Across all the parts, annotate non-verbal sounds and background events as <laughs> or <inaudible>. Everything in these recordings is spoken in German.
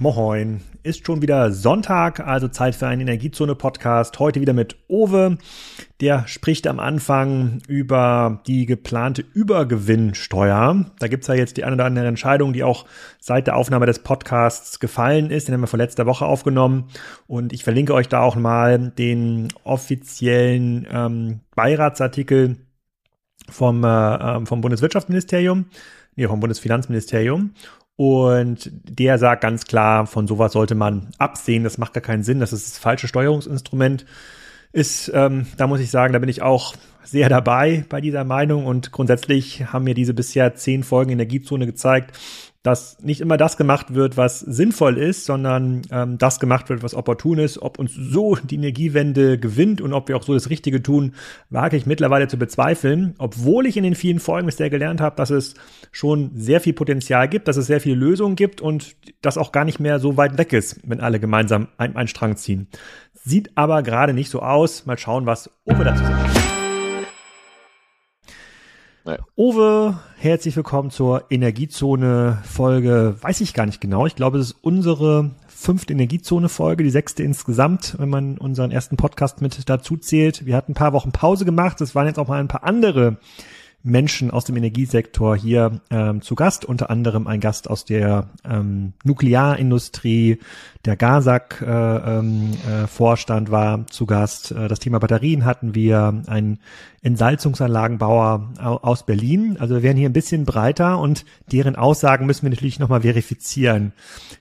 Moin. Ist schon wieder Sonntag, also Zeit für einen Energiezone-Podcast. Heute wieder mit Owe. Der spricht am Anfang über die geplante Übergewinnsteuer. Da gibt's ja jetzt die eine oder andere Entscheidung, die auch seit der Aufnahme des Podcasts gefallen ist. Den haben wir vor letzter Woche aufgenommen. Und ich verlinke euch da auch mal den offiziellen ähm, Beiratsartikel vom, äh, ähm, vom Bundeswirtschaftsministerium, nee, vom Bundesfinanzministerium. Und der sagt ganz klar, von sowas sollte man absehen. Das macht gar keinen Sinn. Das ist das falsche Steuerungsinstrument. Ist, ähm, da muss ich sagen, da bin ich auch sehr dabei bei dieser Meinung. Und grundsätzlich haben mir diese bisher zehn Folgen Energiezone gezeigt, dass nicht immer das gemacht wird, was sinnvoll ist, sondern ähm, das gemacht wird, was opportun ist. Ob uns so die Energiewende gewinnt und ob wir auch so das Richtige tun, wage ich mittlerweile zu bezweifeln, obwohl ich in den vielen Folgen bisher gelernt habe, dass es schon sehr viel Potenzial gibt, dass es sehr viele Lösungen gibt und das auch gar nicht mehr so weit weg ist, wenn alle gemeinsam einen Strang ziehen. Sieht aber gerade nicht so aus. Mal schauen, was Uwe dazu sagt. Ja. Uwe, herzlich willkommen zur Energiezone-Folge. Weiß ich gar nicht genau. Ich glaube, es ist unsere fünfte Energiezone-Folge, die sechste insgesamt, wenn man unseren ersten Podcast mit dazu zählt. Wir hatten ein paar Wochen Pause gemacht. Es waren jetzt auch mal ein paar andere Menschen aus dem Energiesektor hier ähm, zu Gast, unter anderem ein Gast aus der ähm, Nuklearindustrie, der GASAK äh, ähm, äh, war zu Gast. Äh, das Thema Batterien hatten wir, ein Entsalzungsanlagenbauer aus Berlin. Also wir werden hier ein bisschen breiter und deren Aussagen müssen wir natürlich nochmal verifizieren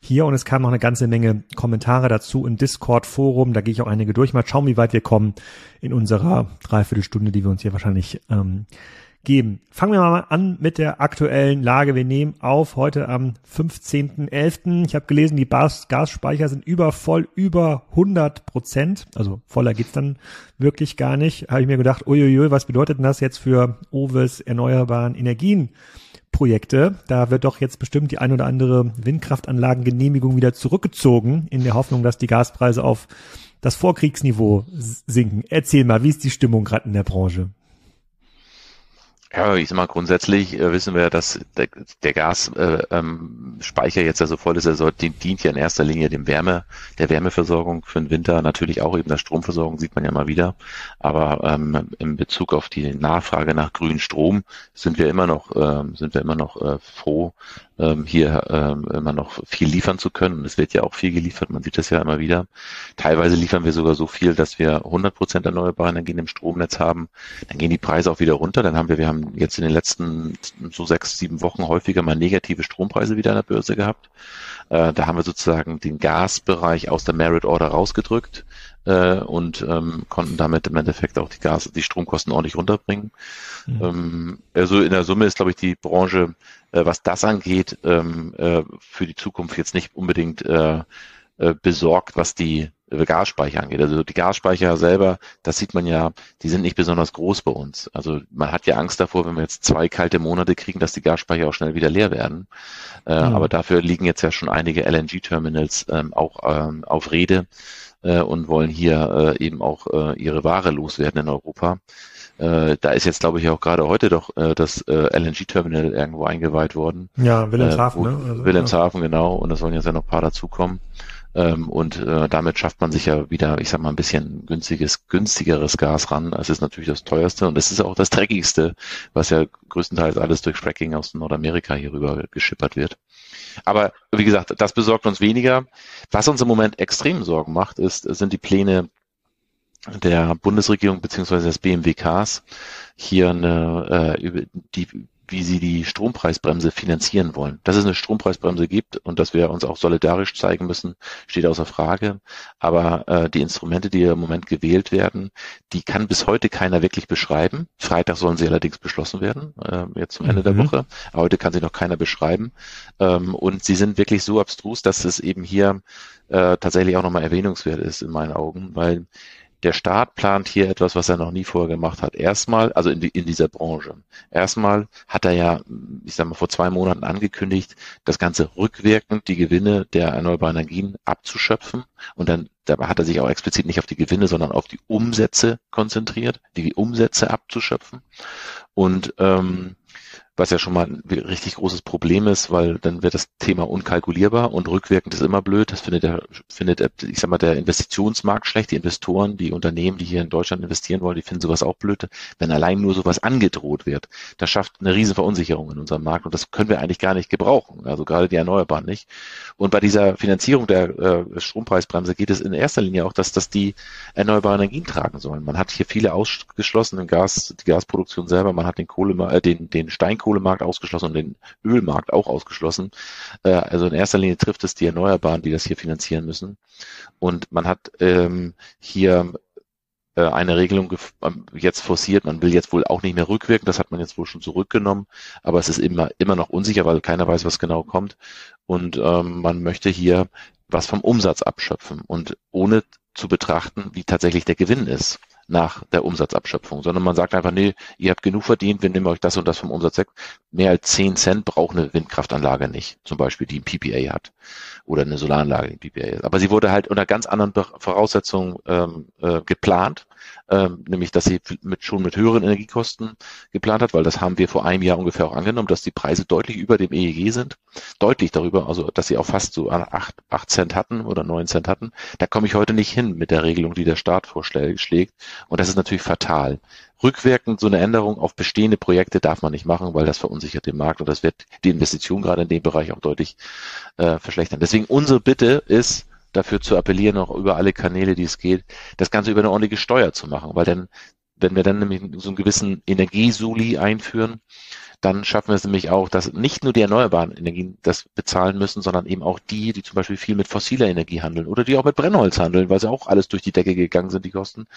hier und es kam noch eine ganze Menge Kommentare dazu im Discord-Forum. Da gehe ich auch einige durch. Mal schauen, wie weit wir kommen in unserer Dreiviertelstunde, die wir uns hier wahrscheinlich ähm, geben. Fangen wir mal an mit der aktuellen Lage. Wir nehmen auf heute am 15.11. Ich habe gelesen, die Gasspeicher sind übervoll über 100 Prozent. Also voller geht's dann wirklich gar nicht. Habe ich mir gedacht, uiuiui, was bedeutet denn das jetzt für Oves erneuerbaren Energien? Projekte. Da wird doch jetzt bestimmt die ein oder andere Windkraftanlagengenehmigung wieder zurückgezogen, in der Hoffnung, dass die Gaspreise auf das Vorkriegsniveau sinken. Erzähl mal, wie ist die Stimmung gerade in der Branche? Ja, ich sag mal, grundsätzlich äh, wissen wir, dass der, der Gasspeicher äh, ähm, jetzt ja so voll ist, er soll, dient ja in erster Linie dem Wärme, der Wärmeversorgung für den Winter, natürlich auch eben der Stromversorgung, sieht man ja mal wieder. Aber ähm, in Bezug auf die Nachfrage nach grünem Strom sind wir immer noch, ähm, sind wir immer noch äh, froh, ähm, hier ähm, immer noch viel liefern zu können. es wird ja auch viel geliefert, man sieht das ja immer wieder. Teilweise liefern wir sogar so viel, dass wir 100 Prozent erneuerbare Energien im Stromnetz haben. Dann gehen die Preise auch wieder runter. Dann haben wir, wir haben jetzt in den letzten so sechs, sieben Wochen häufiger mal negative Strompreise wieder an der Börse gehabt. Äh, da haben wir sozusagen den Gasbereich aus der Merit Order rausgedrückt äh, und ähm, konnten damit im Endeffekt auch die Gas, die Stromkosten ordentlich runterbringen. Mhm. Ähm, also in der Summe ist, glaube ich, die Branche, äh, was das angeht, ähm, äh, für die Zukunft jetzt nicht unbedingt äh, äh, besorgt, was die Gasspeicher angeht. Also die Gasspeicher selber, das sieht man ja, die sind nicht besonders groß bei uns. Also man hat ja Angst davor, wenn wir jetzt zwei kalte Monate kriegen, dass die Gasspeicher auch schnell wieder leer werden. Äh, mhm. Aber dafür liegen jetzt ja schon einige LNG-Terminals ähm, auch ähm, auf Rede äh, und wollen hier äh, eben auch äh, ihre Ware loswerden in Europa. Äh, da ist jetzt, glaube ich, auch gerade heute doch äh, das äh, LNG-Terminal irgendwo eingeweiht worden. Ja, Wilhelmshaven, äh, ne? Also, Wilhelmshaven, ja. genau. Und es sollen jetzt ja noch ein paar dazukommen. Ähm, und äh, damit schafft man sich ja wieder, ich sag mal, ein bisschen günstiges, günstigeres Gas ran. Es ist natürlich das teuerste und es ist auch das dreckigste, was ja größtenteils alles durch Fracking aus Nordamerika hier rüber geschippert wird. Aber wie gesagt, das besorgt uns weniger. Was uns im Moment extrem Sorgen macht, ist, sind die Pläne der Bundesregierung beziehungsweise des BMWKs hier eine, äh, über die wie sie die Strompreisbremse finanzieren wollen. Dass es eine Strompreisbremse gibt und dass wir uns auch solidarisch zeigen müssen, steht außer Frage. Aber äh, die Instrumente, die im Moment gewählt werden, die kann bis heute keiner wirklich beschreiben. Freitag sollen sie allerdings beschlossen werden, äh, jetzt zum Ende mhm. der Woche. heute kann sie noch keiner beschreiben. Ähm, und sie sind wirklich so abstrus, dass es eben hier äh, tatsächlich auch nochmal erwähnungswert ist in meinen Augen, weil der Staat plant hier etwas, was er noch nie vorher gemacht hat. Erstmal, also in, die, in dieser Branche. Erstmal hat er ja, ich sag mal, vor zwei Monaten angekündigt, das Ganze rückwirkend die Gewinne der erneuerbaren Energien abzuschöpfen. Und dann dabei hat er sich auch explizit nicht auf die Gewinne, sondern auf die Umsätze konzentriert, die Umsätze abzuschöpfen. Und ähm, was ja schon mal ein richtig großes Problem ist, weil dann wird das Thema unkalkulierbar und rückwirkend ist immer blöd. Das findet der, findet, ich sag mal, der Investitionsmarkt schlecht, die Investoren, die Unternehmen, die hier in Deutschland investieren wollen, die finden sowas auch blöd, wenn allein nur sowas angedroht wird. Das schafft eine riesen Verunsicherung in unserem Markt und das können wir eigentlich gar nicht gebrauchen, also gerade die Erneuerbaren nicht. Und bei dieser Finanzierung der äh, Strompreisbremse geht es in erster Linie auch, dass das die erneuerbaren Energien tragen sollen. Man hat hier viele ausgeschlossen, Gas, die Gasproduktion selber, man hat den Kohle, äh, den, den Steinkohlemarkt ausgeschlossen und den Ölmarkt auch ausgeschlossen. Äh, also in erster Linie trifft es die Erneuerbaren, die das hier finanzieren müssen. Und man hat ähm, hier äh, eine Regelung ähm, jetzt forciert. Man will jetzt wohl auch nicht mehr rückwirken. Das hat man jetzt wohl schon zurückgenommen. Aber es ist immer, immer noch unsicher, weil keiner weiß, was genau kommt. Und ähm, man möchte hier was vom Umsatz abschöpfen und ohne zu betrachten, wie tatsächlich der Gewinn ist nach der Umsatzabschöpfung, sondern man sagt einfach, nee, ihr habt genug verdient, wir nehmen euch das und das vom Umsatz weg. Mehr als 10 Cent braucht eine Windkraftanlage nicht, zum Beispiel, die ein PPA hat oder eine Solaranlage, die ein PPA ist. Aber sie wurde halt unter ganz anderen Voraussetzungen ähm, äh, geplant ähm, nämlich dass sie mit, schon mit höheren Energiekosten geplant hat, weil das haben wir vor einem Jahr ungefähr auch angenommen, dass die Preise deutlich über dem EEG sind, deutlich darüber, also dass sie auch fast so acht, acht Cent hatten oder neun Cent hatten. Da komme ich heute nicht hin mit der Regelung, die der Staat vorschlägt und das ist natürlich fatal. Rückwirkend so eine Änderung auf bestehende Projekte darf man nicht machen, weil das verunsichert den Markt und das wird die Investition gerade in dem Bereich auch deutlich äh, verschlechtern. Deswegen unsere Bitte ist, dafür zu appellieren, auch über alle Kanäle, die es geht, das Ganze über eine ordentliche Steuer zu machen, weil dann, wenn wir dann nämlich so einen gewissen Energiesuli einführen, dann schaffen wir es nämlich auch, dass nicht nur die erneuerbaren Energien das bezahlen müssen, sondern eben auch die, die zum Beispiel viel mit fossiler Energie handeln oder die auch mit Brennholz handeln, weil sie auch alles durch die Decke gegangen sind, die Kosten,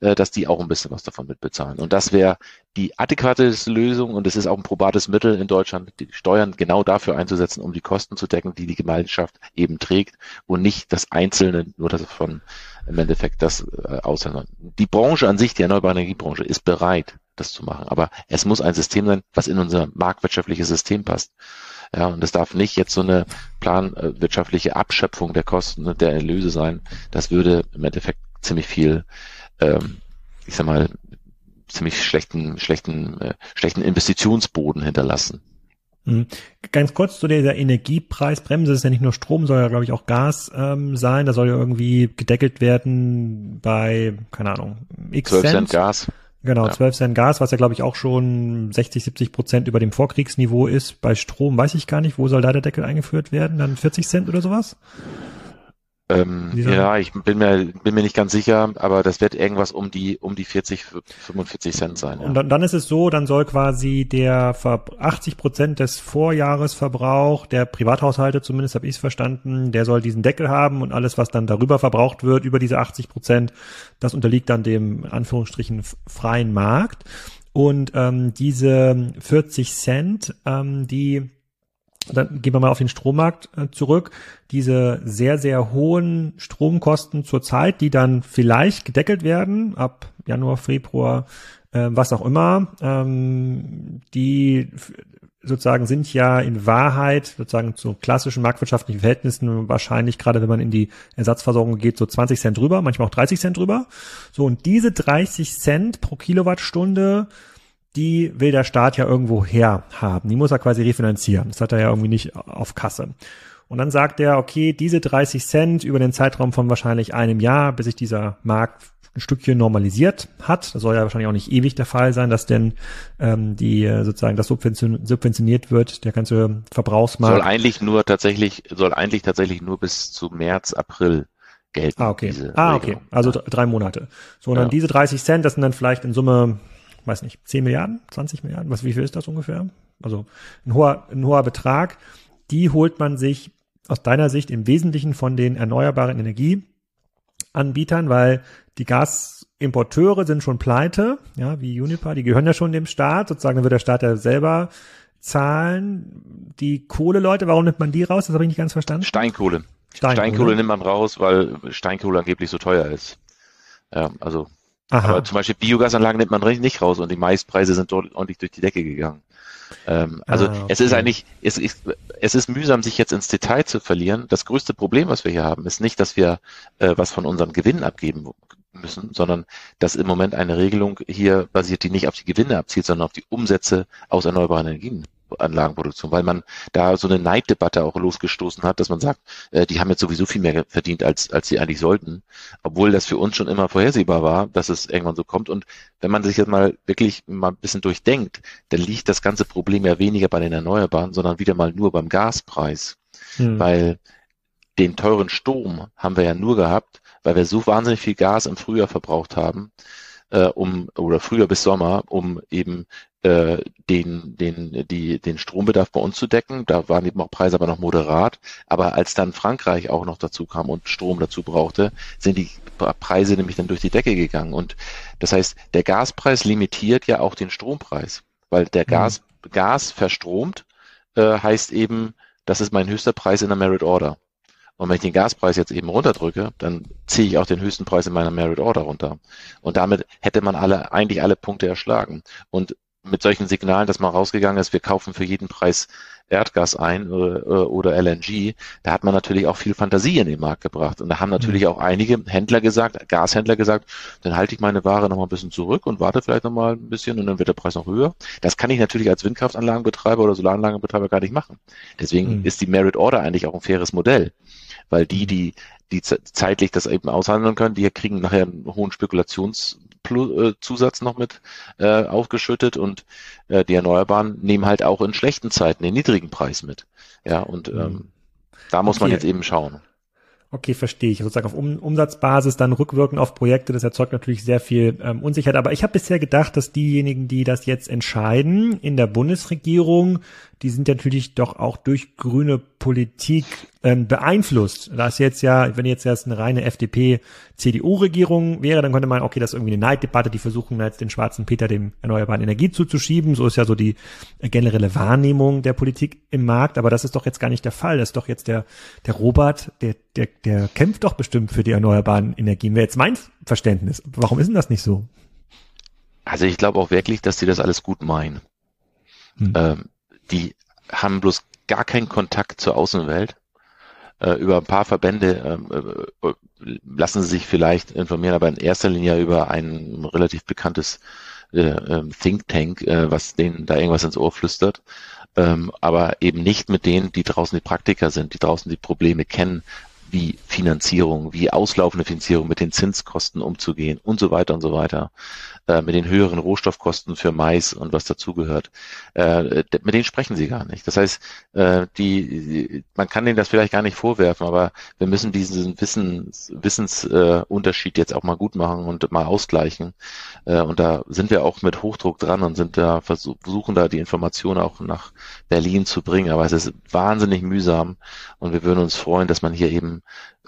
äh, dass die auch ein bisschen was davon mitbezahlen. Und das wäre die adäquate Lösung und es ist auch ein probates Mittel in Deutschland, die Steuern genau dafür einzusetzen, um die Kosten zu decken, die die Gemeinschaft eben trägt und nicht das Einzelne, nur das von im Endeffekt das äh, aushängen. Die Branche an sich, die erneuerbare Energiebranche, ist bereit, das zu machen. Aber es muss ein System sein, was in unser marktwirtschaftliches System passt. Ja, und es darf nicht jetzt so eine planwirtschaftliche Abschöpfung der Kosten, der Erlöse sein. Das würde im Endeffekt ziemlich viel, ähm, ich sag mal, ziemlich schlechten, schlechten, äh, schlechten Investitionsboden hinterlassen. Mhm. Ganz kurz zu dieser Energiepreisbremse, das ist ja nicht nur Strom, soll ja, glaube ich, auch Gas ähm, sein. Da soll ja irgendwie gedeckelt werden bei, keine Ahnung, X 12 Cent. Cent Gas. Genau, ja. 12 Cent Gas, was ja glaube ich auch schon 60, 70 Prozent über dem Vorkriegsniveau ist. Bei Strom weiß ich gar nicht, wo soll da der Deckel eingeführt werden? Dann 40 Cent oder sowas? Ähm, ja, ich bin mir, bin mir nicht ganz sicher, aber das wird irgendwas um die, um die 40, 45 Cent sein. Ja. Und dann, dann ist es so, dann soll quasi der 80 Prozent des Vorjahresverbrauch der Privathaushalte, zumindest habe ich es verstanden, der soll diesen Deckel haben und alles, was dann darüber verbraucht wird, über diese 80 Prozent, das unterliegt dann dem Anführungsstrichen freien Markt. Und ähm, diese 40 Cent, ähm, die dann gehen wir mal auf den Strommarkt äh, zurück, diese sehr, sehr hohen Stromkosten zurzeit, die dann vielleicht gedeckelt werden ab Januar, Februar, äh, was auch immer, ähm, die sozusagen sind ja in Wahrheit sozusagen zu klassischen marktwirtschaftlichen Verhältnissen wahrscheinlich, gerade wenn man in die Ersatzversorgung geht, so 20 Cent drüber, manchmal auch 30 Cent drüber. So, und diese 30 Cent pro Kilowattstunde die will der Staat ja irgendwo her haben. Die muss er quasi refinanzieren. Das hat er ja irgendwie nicht auf Kasse. Und dann sagt er, okay, diese 30 Cent über den Zeitraum von wahrscheinlich einem Jahr, bis sich dieser Markt ein Stückchen normalisiert hat. Das soll ja wahrscheinlich auch nicht ewig der Fall sein, dass denn ähm, die äh, sozusagen das subvention, subventioniert wird, der ganze Verbrauchsmarkt. Soll eigentlich nur tatsächlich, soll eigentlich tatsächlich nur bis zu März, April gelten. Ah, okay. Ah, okay. Also drei Monate. So, und dann diese 30 Cent, das sind dann vielleicht in Summe weiß nicht, 10 Milliarden, 20 Milliarden, was, wie viel ist das ungefähr? Also ein hoher, ein hoher Betrag. Die holt man sich aus deiner Sicht im Wesentlichen von den erneuerbaren Energieanbietern, weil die Gasimporteure sind schon pleite, ja, wie Unipa, die gehören ja schon dem Staat, sozusagen, dann wird der Staat ja selber zahlen. Die Kohleleute, warum nimmt man die raus? Das habe ich nicht ganz verstanden. Steinkohle. Steinkohle. Steinkohle nimmt man raus, weil Steinkohle angeblich so teuer ist. Ja, also Aha. Aber zum Beispiel Biogasanlagen nimmt man nicht raus und die Maispreise sind dort ordentlich durch die Decke gegangen. Ähm, also ah, okay. es ist eigentlich, es ist, es ist mühsam, sich jetzt ins Detail zu verlieren. Das größte Problem, was wir hier haben, ist nicht, dass wir äh, was von unseren Gewinnen abgeben müssen, sondern dass im Moment eine Regelung hier basiert, die nicht auf die Gewinne abzielt, sondern auf die Umsätze aus erneuerbaren Energien. Anlagenproduktion, weil man da so eine Neiddebatte auch losgestoßen hat, dass man sagt, äh, die haben jetzt sowieso viel mehr verdient, als, als sie eigentlich sollten, obwohl das für uns schon immer vorhersehbar war, dass es irgendwann so kommt. Und wenn man sich jetzt mal wirklich mal ein bisschen durchdenkt, dann liegt das ganze Problem ja weniger bei den Erneuerbaren, sondern wieder mal nur beim Gaspreis. Hm. Weil den teuren Strom haben wir ja nur gehabt, weil wir so wahnsinnig viel Gas im Frühjahr verbraucht haben, äh, um oder früher bis Sommer, um eben äh, den, den, die, den Strombedarf bei uns zu decken. Da waren eben auch Preise aber noch moderat. Aber als dann Frankreich auch noch dazu kam und Strom dazu brauchte, sind die Preise nämlich dann durch die Decke gegangen. Und das heißt, der Gaspreis limitiert ja auch den Strompreis, weil der mhm. Gas, Gas verstromt äh, heißt eben, das ist mein höchster Preis in der Merit Order. Und wenn ich den Gaspreis jetzt eben runterdrücke, dann ziehe ich auch den höchsten Preis in meiner Merit Order runter. Und damit hätte man alle, eigentlich alle Punkte erschlagen. Und mit solchen Signalen, dass man rausgegangen ist, wir kaufen für jeden Preis Erdgas ein oder, äh, oder LNG, da hat man natürlich auch viel Fantasie in den Markt gebracht. Und da haben natürlich mhm. auch einige Händler gesagt, Gashändler gesagt, dann halte ich meine Ware noch mal ein bisschen zurück und warte vielleicht noch mal ein bisschen und dann wird der Preis noch höher. Das kann ich natürlich als Windkraftanlagenbetreiber oder Solaranlagenbetreiber gar nicht machen. Deswegen mhm. ist die Merit Order eigentlich auch ein faires Modell, weil die, die die zeitlich das eben aushandeln können, die kriegen nachher einen hohen Spekulations äh, noch mit äh, aufgeschüttet und äh, die Erneuerbaren nehmen halt auch in schlechten Zeiten den niedrigen Preis mit. Ja, und ähm, mhm. da muss okay. man jetzt eben schauen. Okay, verstehe ich. Sozusagen auf um Umsatzbasis dann rückwirkend auf Projekte, das erzeugt natürlich sehr viel ähm, Unsicherheit. Aber ich habe bisher gedacht, dass diejenigen, die das jetzt entscheiden in der Bundesregierung, die sind natürlich doch auch durch grüne Politik ähm, beeinflusst. Da ist jetzt ja, wenn jetzt erst eine reine FDP-CDU-Regierung wäre, dann könnte man, okay, das ist irgendwie eine Neiddebatte, die versuchen jetzt den schwarzen Peter dem erneuerbaren Energie zuzuschieben. So ist ja so die generelle Wahrnehmung der Politik im Markt. Aber das ist doch jetzt gar nicht der Fall. Das ist doch jetzt der, der Robert, der, der, der kämpft doch bestimmt für die erneuerbaren Energien. Wäre jetzt mein Verständnis. Warum ist denn das nicht so? Also ich glaube auch wirklich, dass sie das alles gut meinen. Hm. Ähm, die haben bloß gar keinen Kontakt zur Außenwelt. Äh, über ein paar Verbände ähm, äh, lassen sie sich vielleicht informieren, aber in erster Linie über ein relativ bekanntes äh, ähm, Think Tank, äh, was denen da irgendwas ins Ohr flüstert. Ähm, aber eben nicht mit denen, die draußen die Praktiker sind, die draußen die Probleme kennen, wie Finanzierung, wie auslaufende Finanzierung mit den Zinskosten umzugehen und so weiter und so weiter, äh, mit den höheren Rohstoffkosten für Mais und was dazugehört. Äh, mit denen sprechen sie gar nicht. Das heißt, äh, die, man kann denen das vielleicht gar nicht vorwerfen, aber wir müssen diesen Wissens, Wissensunterschied jetzt auch mal gut machen und mal ausgleichen. Äh, und da sind wir auch mit Hochdruck dran und sind da versuchen da die Informationen auch nach Berlin zu bringen. Aber es ist wahnsinnig mühsam und wir würden uns freuen, dass man hier eben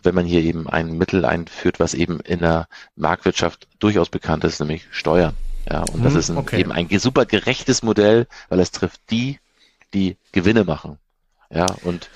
wenn man hier eben ein Mittel einführt, was eben in der Marktwirtschaft durchaus bekannt ist, nämlich Steuern. Ja, und das hm, ist ein, okay. eben ein super gerechtes Modell, weil es trifft die, die Gewinne machen. Ja, und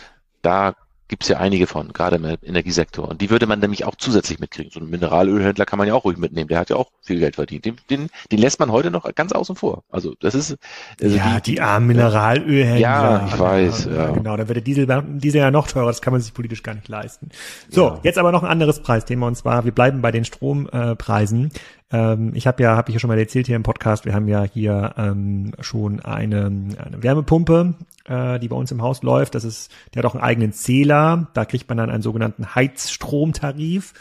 da gibt es ja einige von, gerade im Energiesektor. Und die würde man nämlich auch zusätzlich mitkriegen. So einen Mineralölhändler kann man ja auch ruhig mitnehmen. Der hat ja auch viel Geld verdient. Den, den, den lässt man heute noch ganz außen vor. Also das ist also ja die, die armen Mineralölhändler. Ja, ich weiß. Ja, ja. Genau, dann wird der Diesel, Diesel ja noch teurer. Das kann man sich politisch gar nicht leisten. So, ja. jetzt aber noch ein anderes Preisthema und zwar wir bleiben bei den Strompreisen. Ähm, ich habe ja, habe ich ja schon mal erzählt hier im Podcast, wir haben ja hier ähm, schon eine, eine Wärmepumpe äh, die bei uns im Haus läuft. Das ist, der hat auch einen eigenen Zähler. Da kriegt man dann einen sogenannten Heizstromtarif.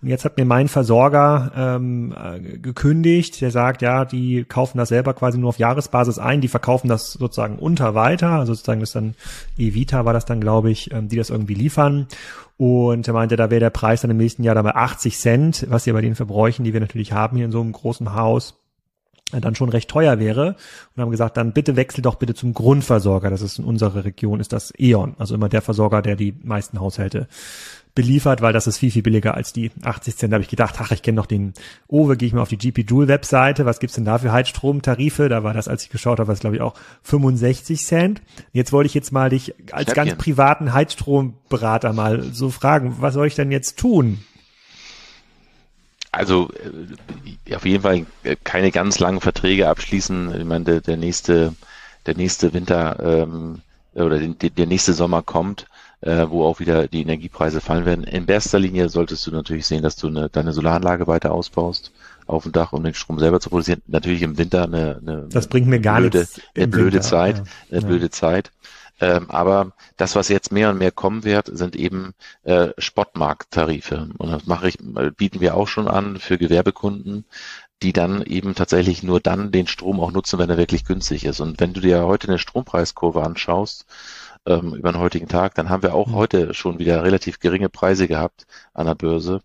Und jetzt hat mir mein Versorger ähm, äh, gekündigt. Der sagt, ja, die kaufen das selber quasi nur auf Jahresbasis ein. Die verkaufen das sozusagen unter weiter. Also sozusagen das dann Evita war das dann, glaube ich, ähm, die das irgendwie liefern. Und er meinte, da wäre der Preis dann im nächsten Jahr dabei 80 Cent, was wir bei den Verbräuchen, die wir natürlich haben hier in so einem großen Haus, dann schon recht teuer wäre und haben gesagt, dann bitte wechsel doch bitte zum Grundversorger. Das ist in unserer Region, ist das E.ON, also immer der Versorger, der die meisten Haushalte beliefert, weil das ist viel, viel billiger als die 80 Cent. Da habe ich gedacht, ach, ich kenne noch den Owe, gehe ich mal auf die GP Joule Webseite, was gibt's denn da für Heizstromtarife? Da war das, als ich geschaut habe, was glaube ich auch 65 Cent. Jetzt wollte ich jetzt mal dich als ganz privaten Heizstromberater mal so fragen, was soll ich denn jetzt tun? Also äh, auf jeden Fall äh, keine ganz langen Verträge abschließen. Ich meine, der, der nächste, der nächste Winter ähm, oder der, der nächste Sommer kommt. Äh, wo auch wieder die Energiepreise fallen werden. In bester Linie solltest du natürlich sehen, dass du eine, deine Solaranlage weiter ausbaust auf dem Dach, um den Strom selber zu produzieren. Natürlich im Winter eine, eine das bringt mir gar blöde, nichts. Eine blöde Winter. Zeit, Ja. eine Ja. blöde Zeit. Ähm, aber das, was jetzt mehr und mehr kommen wird, sind eben äh, Spotmarkttarife. Und das mache ich, äh, bieten wir auch schon an für Gewerbekunden, die dann eben tatsächlich nur dann den Strom auch nutzen, wenn er wirklich günstig ist. Und wenn du dir heute eine Strompreiskurve anschaust, ähm, über den heutigen Tag, dann haben wir auch Mhm. heute schon wieder relativ geringe Preise gehabt an der Börse.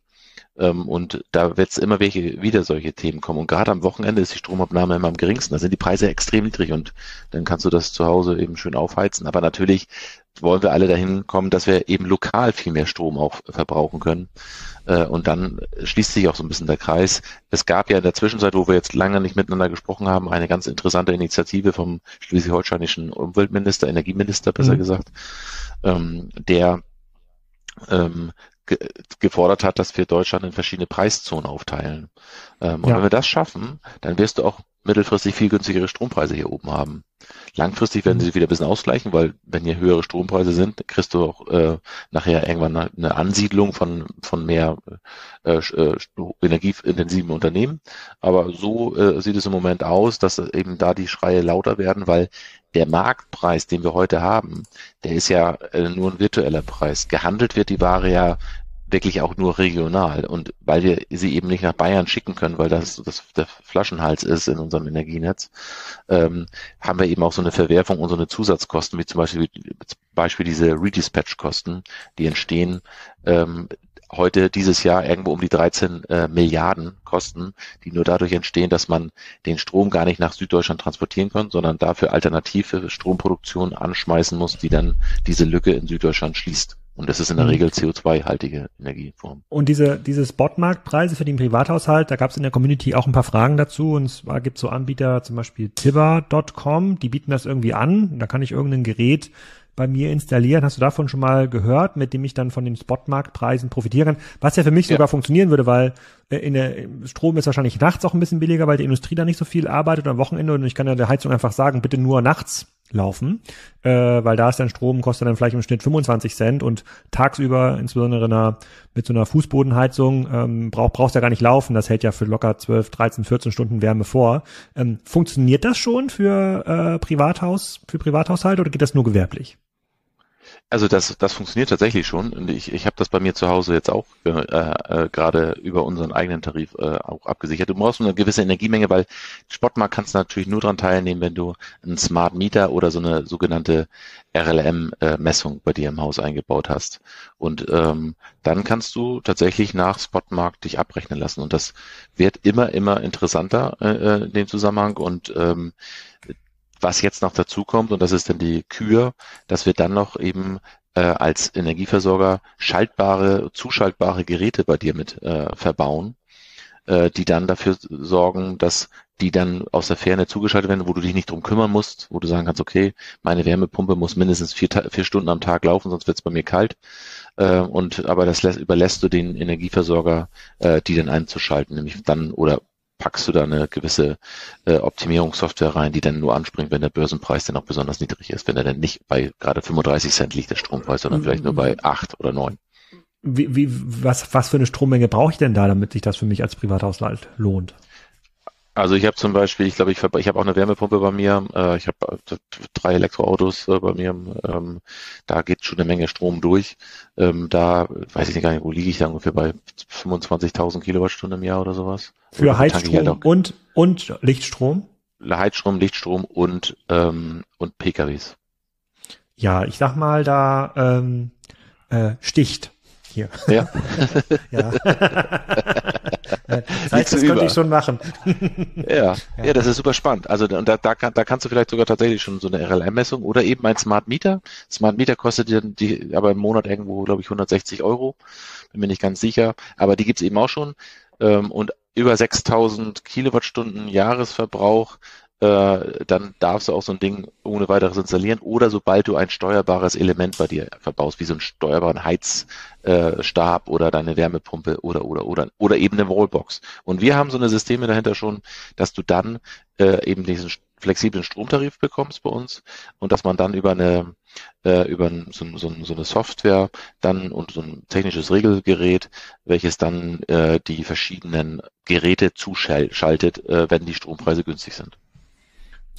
Ähm, und da wird es immer welche, wieder solche Themen kommen. Und gerade am Wochenende ist die Stromabnahme immer am geringsten. Da sind die Preise extrem niedrig und dann kannst du das zu Hause eben schön aufheizen. Aber natürlich wollen wir alle dahin kommen, dass wir eben lokal viel mehr Strom auch verbrauchen können. Äh, und dann schließt sich auch so ein bisschen der Kreis. Es gab ja in der Zwischenzeit, wo wir jetzt lange nicht miteinander gesprochen haben, eine ganz interessante Initiative vom schleswig-holsteinischen Umweltminister, Energieminister besser Mhm. gesagt, ähm, der ähm, ge gefordert hat, dass wir Deutschland in verschiedene Preiszonen aufteilen. Ähm, und Ja. wenn wir das schaffen, dann wirst du auch mittelfristig viel günstigere Strompreise hier oben haben. Langfristig werden Mhm. sie sich wieder ein bisschen ausgleichen, weil wenn hier höhere Strompreise sind, kriegst du auch äh, nachher irgendwann eine- Ansiedlung von, von mehr äh, äh, energieintensiven Unternehmen. Aber so äh, sieht es im Moment aus, dass eben da die Schreie lauter werden, weil der Marktpreis, den wir heute haben, der ist ja äh, nur ein virtueller Preis. Gehandelt wird die Ware ja wirklich auch nur regional. Und weil wir sie eben nicht nach Bayern schicken können, weil das, das der Flaschenhals ist in unserem Energienetz, ähm, haben wir eben auch so eine Verwerfung und so eine Zusatzkosten, wie zum Beispiel, Beispiel diese Redispatch-Kosten, die entstehen ähm, heute dieses Jahr irgendwo um die 13 äh, Milliarden Kosten, die nur dadurch entstehen, dass man den Strom gar nicht nach Süddeutschland transportieren kann, sondern dafür alternative Stromproduktion anschmeißen muss, die dann diese Lücke in Süddeutschland schließt. Und das ist in der Mhm. Regel CO2-haltige Energieform. Und diese, diese Spotmarktpreise für den Privathaushalt, da gab es in der Community auch ein paar Fragen dazu. Und zwar gibt es so Anbieter, zum Beispiel Tibber.com, die bieten das irgendwie an. Da kann ich irgendein Gerät bei mir installieren. Hast du davon schon mal gehört, mit dem ich dann von den Spotmarktpreisen profitieren kann? Was ja für mich Ja. sogar funktionieren würde, weil äh, in der Strom ist wahrscheinlich nachts auch ein bisschen billiger, weil die Industrie da nicht so viel arbeitet am Wochenende und ich kann ja der Heizung einfach sagen, bitte nur nachts laufen, äh, weil da ist dann Strom, kostet dann vielleicht im Schnitt 25 Cent und tagsüber, insbesondere in einer, mit so einer Fußbodenheizung, ähm, brauch, brauchst ja gar nicht laufen, das hält ja für locker 12, 13, 14 Stunden Wärme vor. Ähm, funktioniert das schon für äh, Privathaus, für Privathaushalt oder geht das nur gewerblich? Also das, das funktioniert tatsächlich schon. Und ich, ich habe das bei mir zu Hause jetzt auch äh, äh, gerade über unseren eigenen Tarif äh, auch abgesichert. Du brauchst eine gewisse Energiemenge, weil Spotmarkt kannst du natürlich nur dran teilnehmen, wenn du einen Smart Meter oder so eine sogenannte RLM-Messung bei dir im Haus eingebaut hast. Und ähm, dann kannst du tatsächlich nach Spotmarkt dich abrechnen lassen. Und das wird immer, immer interessanter äh, äh, in dem Zusammenhang. Und ähm, was jetzt noch dazu kommt, und das ist dann die Kür, dass wir dann noch eben äh, als Energieversorger schaltbare, zuschaltbare Geräte bei dir mit äh, verbauen, äh, die dann dafür sorgen, dass die dann aus der Ferne zugeschaltet werden, wo du dich nicht drum kümmern musst, wo du sagen kannst, okay, meine Wärmepumpe muss mindestens vier, vier Stunden am Tag laufen, sonst wird es bei mir kalt. Äh, und aber das lässt, überlässt du den Energieversorger, äh, die dann einzuschalten, nämlich dann oder packst du da eine gewisse äh, Optimierungssoftware rein, die dann nur anspringt, wenn der Börsenpreis dann auch besonders niedrig ist, wenn er dann nicht bei gerade 35 Cent liegt, der Strompreis, sondern vielleicht nur bei acht oder neun. Wie, wie, was, was für eine Strommenge brauche ich denn da, damit sich das für mich als Privathaushalt lohnt? Also ich habe zum Beispiel, ich glaube, ich, ich habe auch eine Wärmepumpe bei mir, äh, ich habe äh, drei Elektroautos äh, bei mir, ähm, da geht schon eine Menge Strom durch. Ähm, da weiß ich nicht gar nicht, wo liege ich da ungefähr bei 25.000 Kilowattstunden im Jahr oder sowas. Für ich halt Heizstrom und, und Lichtstrom? Heizstrom, Lichtstrom und ähm, und PKWs. Ja, ich sag mal da ähm, äh, sticht hier. Ja. <laughs> Ja. <laughs> das heißt, das könnte ich schon machen. Ja, ja, das ist super spannend. Also und da, da, kann, da kannst du vielleicht sogar tatsächlich schon so eine RLM-Messung oder eben ein Smart Meter. Smart Meter kostet dir die aber im Monat irgendwo, glaube ich, 160 Euro. Bin mir nicht ganz sicher. Aber die gibt's eben auch schon. Ähm, und über 6000 Kilowattstunden Jahresverbrauch äh, dann darfst du auch so ein Ding ohne weiteres installieren oder sobald du ein steuerbares Element bei dir verbaust, wie so einen steuerbaren Heizstab äh, oder deine Wärmepumpe oder oder oder oder eben eine Wallbox. Und wir haben so eine Systeme dahinter schon, dass du dann äh, eben diesen flexiblen Stromtarif bekommst bei uns und dass man dann über eine äh, über so, so, so eine Software dann und so ein technisches Regelgerät, welches dann äh, die verschiedenen Geräte zuschaltet, äh, wenn die Strompreise günstig sind.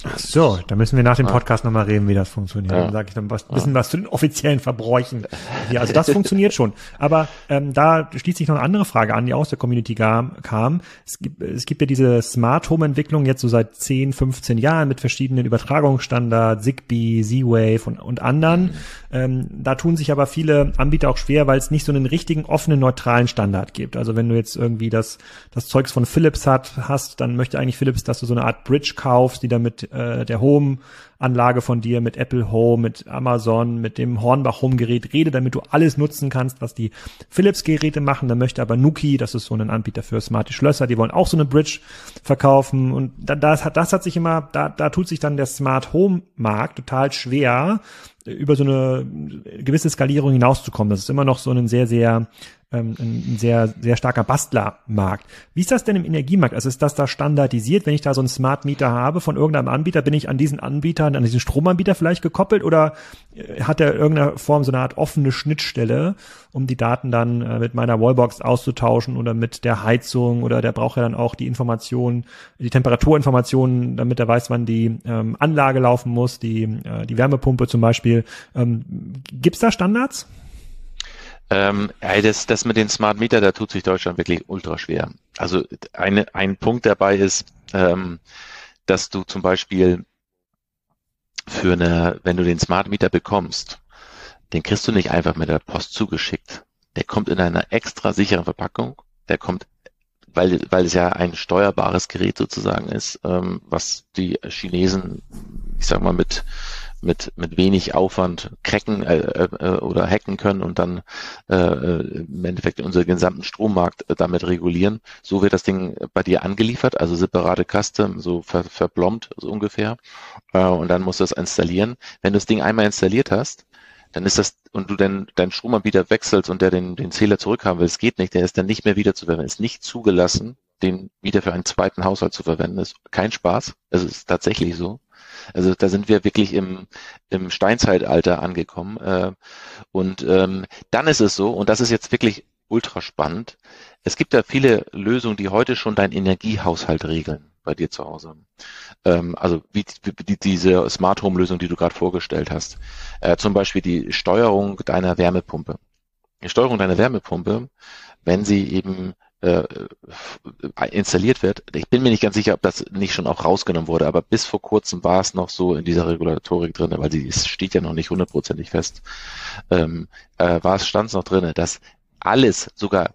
Ach so, da müssen wir nach dem Podcast ja. nochmal reden, wie das funktioniert. Ja. Dann sage ich dann was, wissen was zu den offiziellen Verbräuchen. Ja, also das funktioniert schon. Aber ähm, da schließt sich noch eine andere Frage an, die aus der Community kam. kam. Es, gibt, es gibt ja diese Smart Home Entwicklung jetzt so seit 10, 15 Jahren mit verschiedenen Übertragungsstandards, Zigbee, Z-Wave und, und anderen. Mhm. Ähm, da tun sich aber viele Anbieter auch schwer, weil es nicht so einen richtigen offenen, neutralen Standard gibt. Also wenn du jetzt irgendwie das, das Zeugs von Philips hat, hast, dann möchte eigentlich Philips, dass du so eine Art Bridge kaufst, die damit äh, der Home-Anlage von dir, mit Apple Home, mit Amazon, mit dem Hornbach Home-Gerät rede, damit du alles nutzen kannst, was die Philips-Geräte machen. Dann möchte aber Nuki, das ist so ein Anbieter für smarte Schlösser, die wollen auch so eine Bridge verkaufen. Und das hat, das hat sich immer, da, da tut sich dann der Smart Home-Markt total schwer, über so eine gewisse Skalierung hinauszukommen. Das ist immer noch so ein sehr, sehr ähm, ein sehr, sehr starker Bastlermarkt. Wie ist das denn im Energiemarkt? Also ist das da standardisiert? Wenn ich da so einen Smart Meter habe von irgendeinem Anbieter, bin ich an diesen Anbieter, an diesen Stromanbieter vielleicht gekoppelt oder äh, hat er irgendeiner Form so eine Art offene Schnittstelle, um die Daten dann äh, mit meiner Wallbox auszutauschen oder mit der Heizung oder der braucht ja dann auch die Informationen, die Temperaturinformationen, damit er weiß, wann die ähm, Anlage laufen muss, die, äh, die Wärmepumpe zum Beispiel. Ähm, Gibt da Standards? Ähm, ja, das, das mit den Smart Meter, da tut sich Deutschland wirklich ultra schwer. Also eine, ein Punkt dabei ist, ähm, dass du zum Beispiel für eine, wenn du den Smart Meter bekommst, den kriegst du nicht einfach mit der Post zugeschickt. Der kommt in einer extra sicheren Verpackung. Der kommt, weil, weil es ja ein steuerbares Gerät sozusagen ist, ähm, was die Chinesen, ich sag mal, mit mit, mit wenig Aufwand cracken äh, äh, oder hacken können und dann äh, im Endeffekt unseren gesamten Strommarkt äh, damit regulieren. So wird das Ding bei dir angeliefert, also separate Custom, so ver, verblombt so ungefähr. Äh, und dann musst du das installieren. Wenn du das Ding einmal installiert hast, dann ist das, und du dann deinen Stromanbieter wechselst und der den, den Zähler zurückhaben will, es geht nicht, der ist dann nicht mehr wieder zu verwenden, ist nicht zugelassen, den wieder für einen zweiten Haushalt zu verwenden, ist kein Spaß, es ist tatsächlich so. Also da sind wir wirklich im, im Steinzeitalter angekommen. Äh, und ähm, dann ist es so, und das ist jetzt wirklich ultra spannend, es gibt da viele Lösungen, die heute schon deinen Energiehaushalt regeln bei dir zu Hause. Ähm, also wie, diese Smart Home Lösung, die du gerade vorgestellt hast. Äh, zum Beispiel die Steuerung deiner Wärmepumpe. Die Steuerung deiner Wärmepumpe, wenn sie eben äh, installiert wird. Ich bin mir nicht ganz sicher, ob das nicht schon auch rausgenommen wurde, aber bis vor kurzem war es noch so in dieser Regulatorik drin, weil sie steht ja noch nicht hundertprozentig fest, ähm, äh, war es stand noch drin, dass alles sogar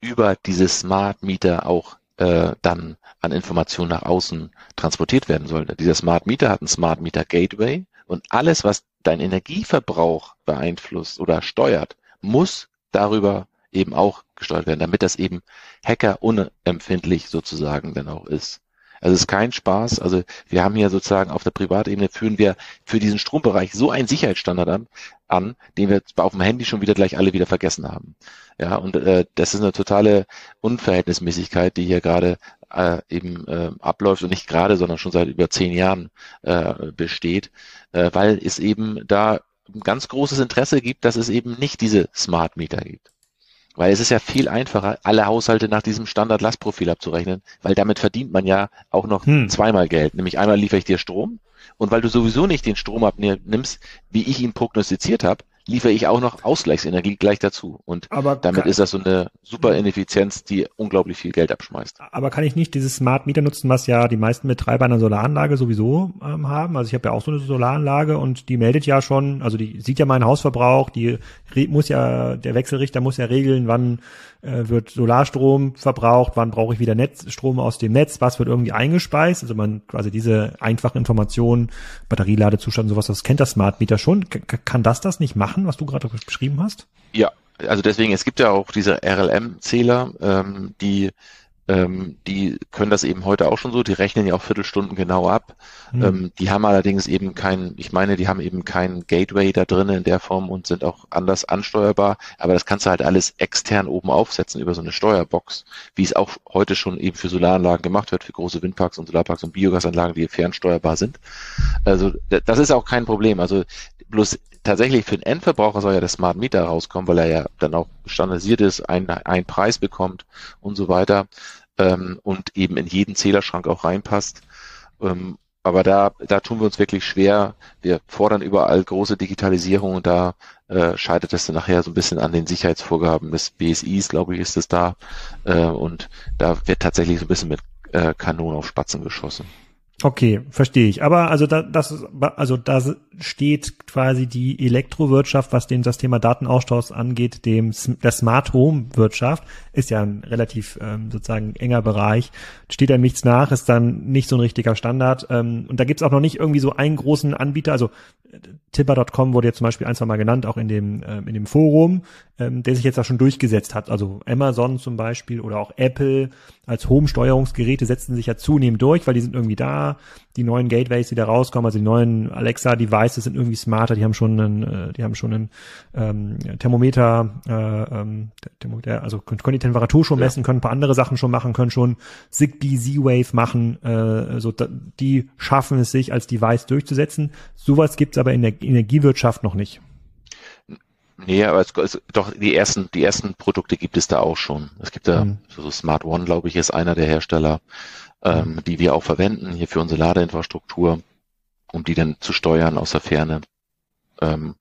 über diese Smart Meter auch äh, dann an Informationen nach außen transportiert werden sollte. Dieser Smart Meter hat ein Smart Meter Gateway und alles, was dein Energieverbrauch beeinflusst oder steuert, muss darüber eben auch gesteuert werden, damit das eben Hacker unempfindlich sozusagen dann auch ist. Also es ist kein Spaß. Also wir haben hier sozusagen auf der Privatebene führen wir für diesen Strombereich so einen Sicherheitsstandard an, an den wir auf dem Handy schon wieder gleich alle wieder vergessen haben. Ja, und äh, das ist eine totale Unverhältnismäßigkeit, die hier gerade äh, eben äh, abläuft und nicht gerade, sondern schon seit über zehn Jahren äh, besteht, äh, weil es eben da ein ganz großes Interesse gibt, dass es eben nicht diese Smart Meter gibt. Weil es ist ja viel einfacher, alle Haushalte nach diesem Standard-Lastprofil abzurechnen, weil damit verdient man ja auch noch hm. zweimal Geld. Nämlich einmal liefere ich dir Strom und weil du sowieso nicht den Strom abnimmst, wie ich ihn prognostiziert habe, liefere ich auch noch Ausgleichsenergie gleich dazu. Und aber damit kann, ist das so eine super Ineffizienz, die unglaublich viel Geld abschmeißt. Aber kann ich nicht dieses Smart Meter nutzen, was ja die meisten Betreiber einer Solaranlage sowieso ähm, haben? Also ich habe ja auch so eine Solaranlage und die meldet ja schon, also die sieht ja meinen Hausverbrauch, die muss ja, der Wechselrichter muss ja regeln, wann äh, wird Solarstrom verbraucht, wann brauche ich wieder Netzstrom aus dem Netz, was wird irgendwie eingespeist. Also man quasi diese einfachen Informationen, Batterieladezustand, sowas, das kennt das Smart Meter schon. K kann das das nicht machen, was du gerade beschrieben hast? Ja, also deswegen, es gibt ja auch diese RLM-Zähler, ähm, die ähm, die können das eben heute auch schon so, die rechnen ja auch Viertelstunden genau ab. Mhm. Ähm, die haben allerdings eben kein, ich meine, die haben eben kein Gateway da drin in der Form und sind auch anders ansteuerbar, aber das kannst du halt alles extern oben aufsetzen über so eine Steuerbox, wie es auch heute schon eben für Solaranlagen gemacht wird, für große Windparks und Solarparks und Biogasanlagen, die fernsteuerbar sind. Also das ist auch kein Problem. Also bloß tatsächlich für den Endverbraucher soll ja der Smart Meter rauskommen, weil er ja dann auch standardisiert ist, einen, Preis bekommt und so weiter ähm, und eben in jeden Zählerschrank auch reinpasst. Ähm, aber da, da tun wir uns wirklich schwer. Wir fordern überall große Digitalisierung und da äh, scheitert es dann nachher so ein bisschen an den Sicherheitsvorgaben des BSIs, glaube ich, ist es da. Äh, und da wird tatsächlich so ein bisschen mit äh, Kanonen auf Spatzen geschossen. Okay, verstehe ich. Aber also da, das, also da steht quasi die Elektrowirtschaft, was den, das Thema Datenaustausch angeht, dem der Smart Home Wirtschaft ist ja ein relativ ähm, sozusagen enger Bereich. Steht da nichts nach, ist dann nicht so ein richtiger Standard. Ähm, und da gibt's auch noch nicht irgendwie so einen großen Anbieter. Also Tipper.com wurde jetzt zum Beispiel ein, zwei Mal genannt, auch in dem, äh, in dem Forum, ähm, der sich jetzt auch schon durchgesetzt hat. Also Amazon zum Beispiel oder auch Apple als Home-Steuerungsgeräte setzen sich ja zunehmend durch, weil die sind irgendwie da. Die neuen Gateways, die da rauskommen, also die neuen Alexa-Devices sind irgendwie smarter, die haben schon einen, äh, die haben schon einen ähm, Thermometer, äh, ähm, Thermometer, also können die Temperatur schon messen, können ein paar andere Sachen schon machen, können schon Zigbee Z-Wave machen, äh, so da, die schaffen es sich als Device durchzusetzen. Sowas gibt's aber in der Energiewirtschaft noch nicht. Nee, aber es, es, doch die ersten, die ersten Produkte gibt es da auch schon. Es gibt da mhm. so Smart One, glaube ich, ist einer der Hersteller, ähm, die wir auch verwenden hier für unsere Ladeinfrastruktur, um die dann zu steuern aus der Ferne. Ähm,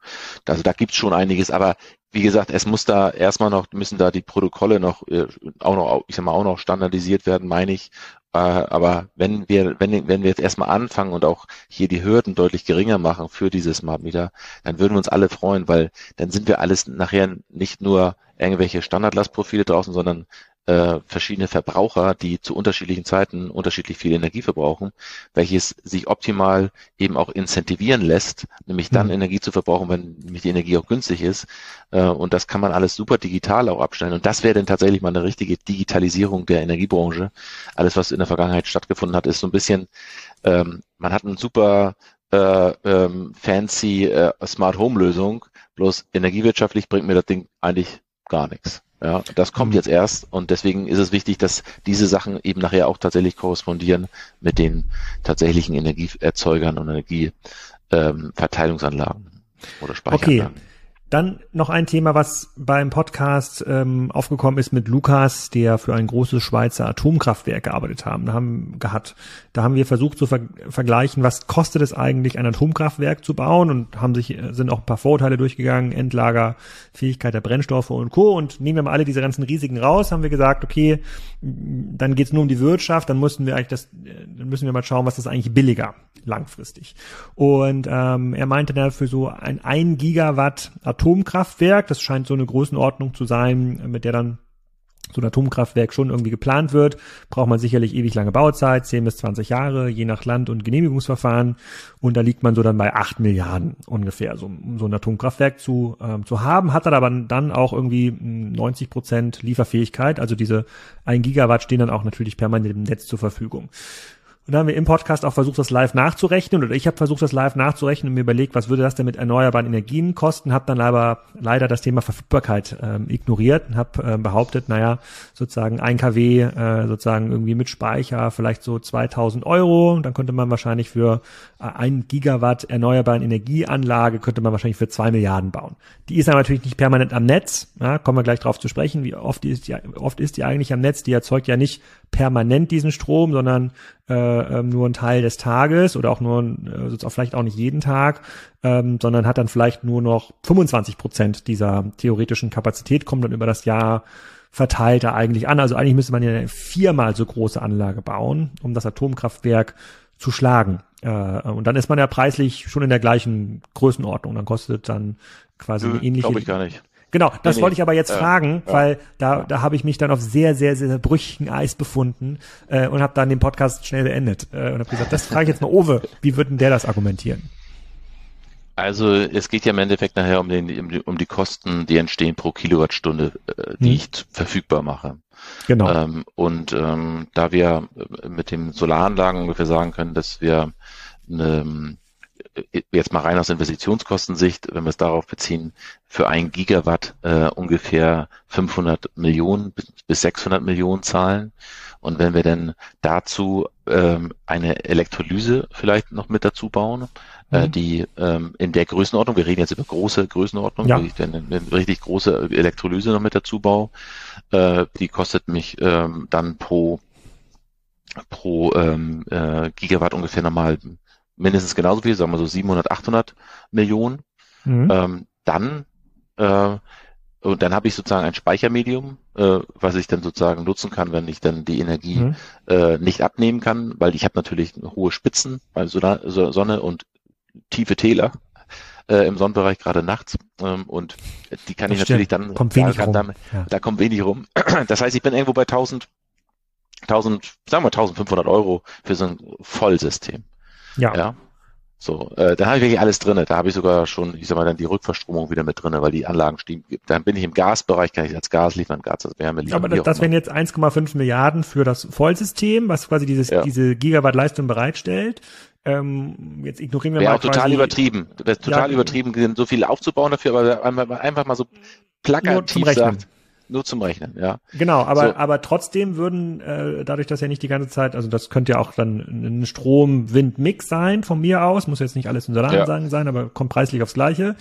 also da gibt's schon einiges, aber wie gesagt, es muss da erstmal noch, müssen da die Protokolle noch, äh, auch noch, ich sag mal, auch noch standardisiert werden, meine ich, äh, aber wenn wir, wenn, wenn wir jetzt erstmal anfangen und auch hier die Hürden deutlich geringer machen für diese Smart Meter, dann würden wir uns alle freuen, weil dann sind wir alles nachher nicht nur irgendwelche Standardlastprofile draußen, sondern äh, verschiedene Verbraucher, die zu unterschiedlichen Zeiten unterschiedlich viel Energie verbrauchen, welches sich optimal eben auch incentivieren lässt, nämlich dann mhm. Energie zu verbrauchen, wenn nämlich die Energie auch günstig ist. Äh, und das kann man alles super digital auch abstellen. Und das wäre dann tatsächlich mal eine richtige Digitalisierung der Energiebranche. Alles, was in der Vergangenheit stattgefunden hat, ist so ein bisschen, ähm, man hat eine super äh, ähm, fancy äh, Smart Home Lösung, bloß energiewirtschaftlich bringt mir das Ding eigentlich gar nichts. Ja, das kommt mhm. jetzt erst und deswegen ist es wichtig, dass diese Sachen eben nachher auch tatsächlich korrespondieren mit den tatsächlichen Energieerzeugern und Energieverteilungsanlagen ähm, oder Speicheranlagen. Okay. Dann noch ein Thema, was beim Podcast ähm, aufgekommen ist mit Lukas, der für ein großes Schweizer Atomkraftwerk gearbeitet haben, haben gehabt. Da haben wir versucht zu ver vergleichen, was kostet es eigentlich, ein Atomkraftwerk zu bauen und haben sich sind auch ein paar Vorurteile durchgegangen, Endlagerfähigkeit der Brennstoffe und Co. Und nehmen wir mal alle diese ganzen Risiken raus, haben wir gesagt, okay, dann geht's nur um die Wirtschaft, dann müssen wir eigentlich das, dann müssen wir mal schauen, was ist eigentlich billiger langfristig. Und ähm, er meinte da für so ein 1 Gigawatt Atomkraftwerk, das scheint so eine Größenordnung zu sein, mit der dann so ein Atomkraftwerk schon irgendwie geplant wird, braucht man sicherlich ewig lange Bauzeit, 10 bis 20 Jahre, je nach Land und Genehmigungsverfahren. Und da liegt man so dann bei 8 Milliarden ungefähr, so, so ein Atomkraftwerk zu, ähm, zu haben. Hat er aber dann auch irgendwie 90 Prozent Lieferfähigkeit. Also diese 1 Gigawatt stehen dann auch natürlich permanent im Netz zur Verfügung. Und da haben wir im Podcast auch versucht, das live nachzurechnen, oder ich habe versucht, das live nachzurechnen und mir überlegt, was würde das denn mit erneuerbaren Energien kosten, habe dann leider, leider das Thema Verfügbarkeit ähm, ignoriert und habe äh, behauptet, naja, sozusagen ein kW äh, sozusagen irgendwie mit Speicher vielleicht so 2000 Euro, dann könnte man wahrscheinlich für ein Gigawatt erneuerbaren Energieanlage, könnte man wahrscheinlich für zwei Milliarden bauen. Die ist aber natürlich nicht permanent am Netz, ja, kommen wir gleich drauf zu sprechen, wie oft ist die, oft ist die eigentlich am Netz, die erzeugt ja nicht permanent diesen Strom, sondern äh, ähm, nur ein Teil des Tages oder auch nur äh, vielleicht auch nicht jeden Tag, ähm, sondern hat dann vielleicht nur noch 25 Prozent dieser theoretischen Kapazität, kommt dann über das Jahr verteilt da eigentlich an. Also eigentlich müsste man ja eine viermal so große Anlage bauen, um das Atomkraftwerk zu schlagen. Äh, und dann ist man ja preislich schon in der gleichen Größenordnung. Dann kostet dann quasi eine ähnliche. Glaube ich gar nicht. Genau, das nee, wollte ich aber jetzt äh, fragen, ja, weil da, ja. da habe ich mich dann auf sehr, sehr, sehr brüchigen Eis befunden äh, und habe dann den Podcast schnell beendet äh, und habe gesagt, das frage ich jetzt mal Owe, wie würden der das argumentieren? Also es geht ja im Endeffekt nachher um, den, um die Kosten, die entstehen pro Kilowattstunde, äh, die hm. ich verfügbar mache. Genau. Ähm, und ähm, da wir mit den Solaranlagen ungefähr sagen können, dass wir eine, äh, jetzt mal rein aus Investitionskostensicht, wenn wir es darauf beziehen, für ein Gigawatt äh, ungefähr 500 Millionen bis 600 Millionen zahlen. Und wenn wir dann dazu ähm, eine Elektrolyse vielleicht noch mit dazu bauen, äh, mhm. die ähm, in der Größenordnung, wir reden jetzt über große Größenordnung, ja. ich dann eine, richtig große Elektrolyse noch mit dazu baue, äh, die kostet mich ähm, dann pro pro ähm, äh, Gigawatt ungefähr nochmal mindestens genauso viel, sagen wir so 700, 800 Millionen. Mhm. Ähm, dann äh, und dann habe ich sozusagen ein Speichermedium, äh, was ich dann sozusagen nutzen kann, wenn ich dann die Energie mhm. äh, nicht abnehmen kann, weil ich habe natürlich hohe Spitzen bei Sonne und tiefe Täler äh, im Sonnenbereich, gerade nachts. Ähm, und die kann das ich natürlich dann, kommt wenig da, rum. Dann, ja. da kommt wenig rum. <clears throat> Das heißt, ich bin irgendwo bei 1000, 1000, sagen wir 1500 Euro für so ein Vollsystem. Ja. ja. So, äh, da habe ich wirklich alles drinne. Da habe ich sogar schon, ich sag mal, dann die Rückverstromung wieder mit drinne, weil die Anlagen stehen. Dann bin ich im Gasbereich, kann ich als Gas liefern, Gas als Wärme liefern. Aber das, das wären jetzt 1,5 Milliarden für das Vollsystem, was quasi dieses, ja. diese Gigawatt Leistung bereitstellt. Ähm, jetzt ignorieren wir Wäre mal. auch total übertrieben. Wäre total ja, übertrieben, so viel aufzubauen dafür, aber einfach mal so plakativ sagt. Nur zum Rechnen, ja. Genau, aber, so. aber trotzdem würden, äh, dadurch, dass ja nicht die ganze Zeit, also das könnte ja auch dann ein Strom-Wind-Mix sein von mir aus, muss jetzt nicht alles in Solaranlagen ja. sein, aber kommt preislich aufs Gleiche.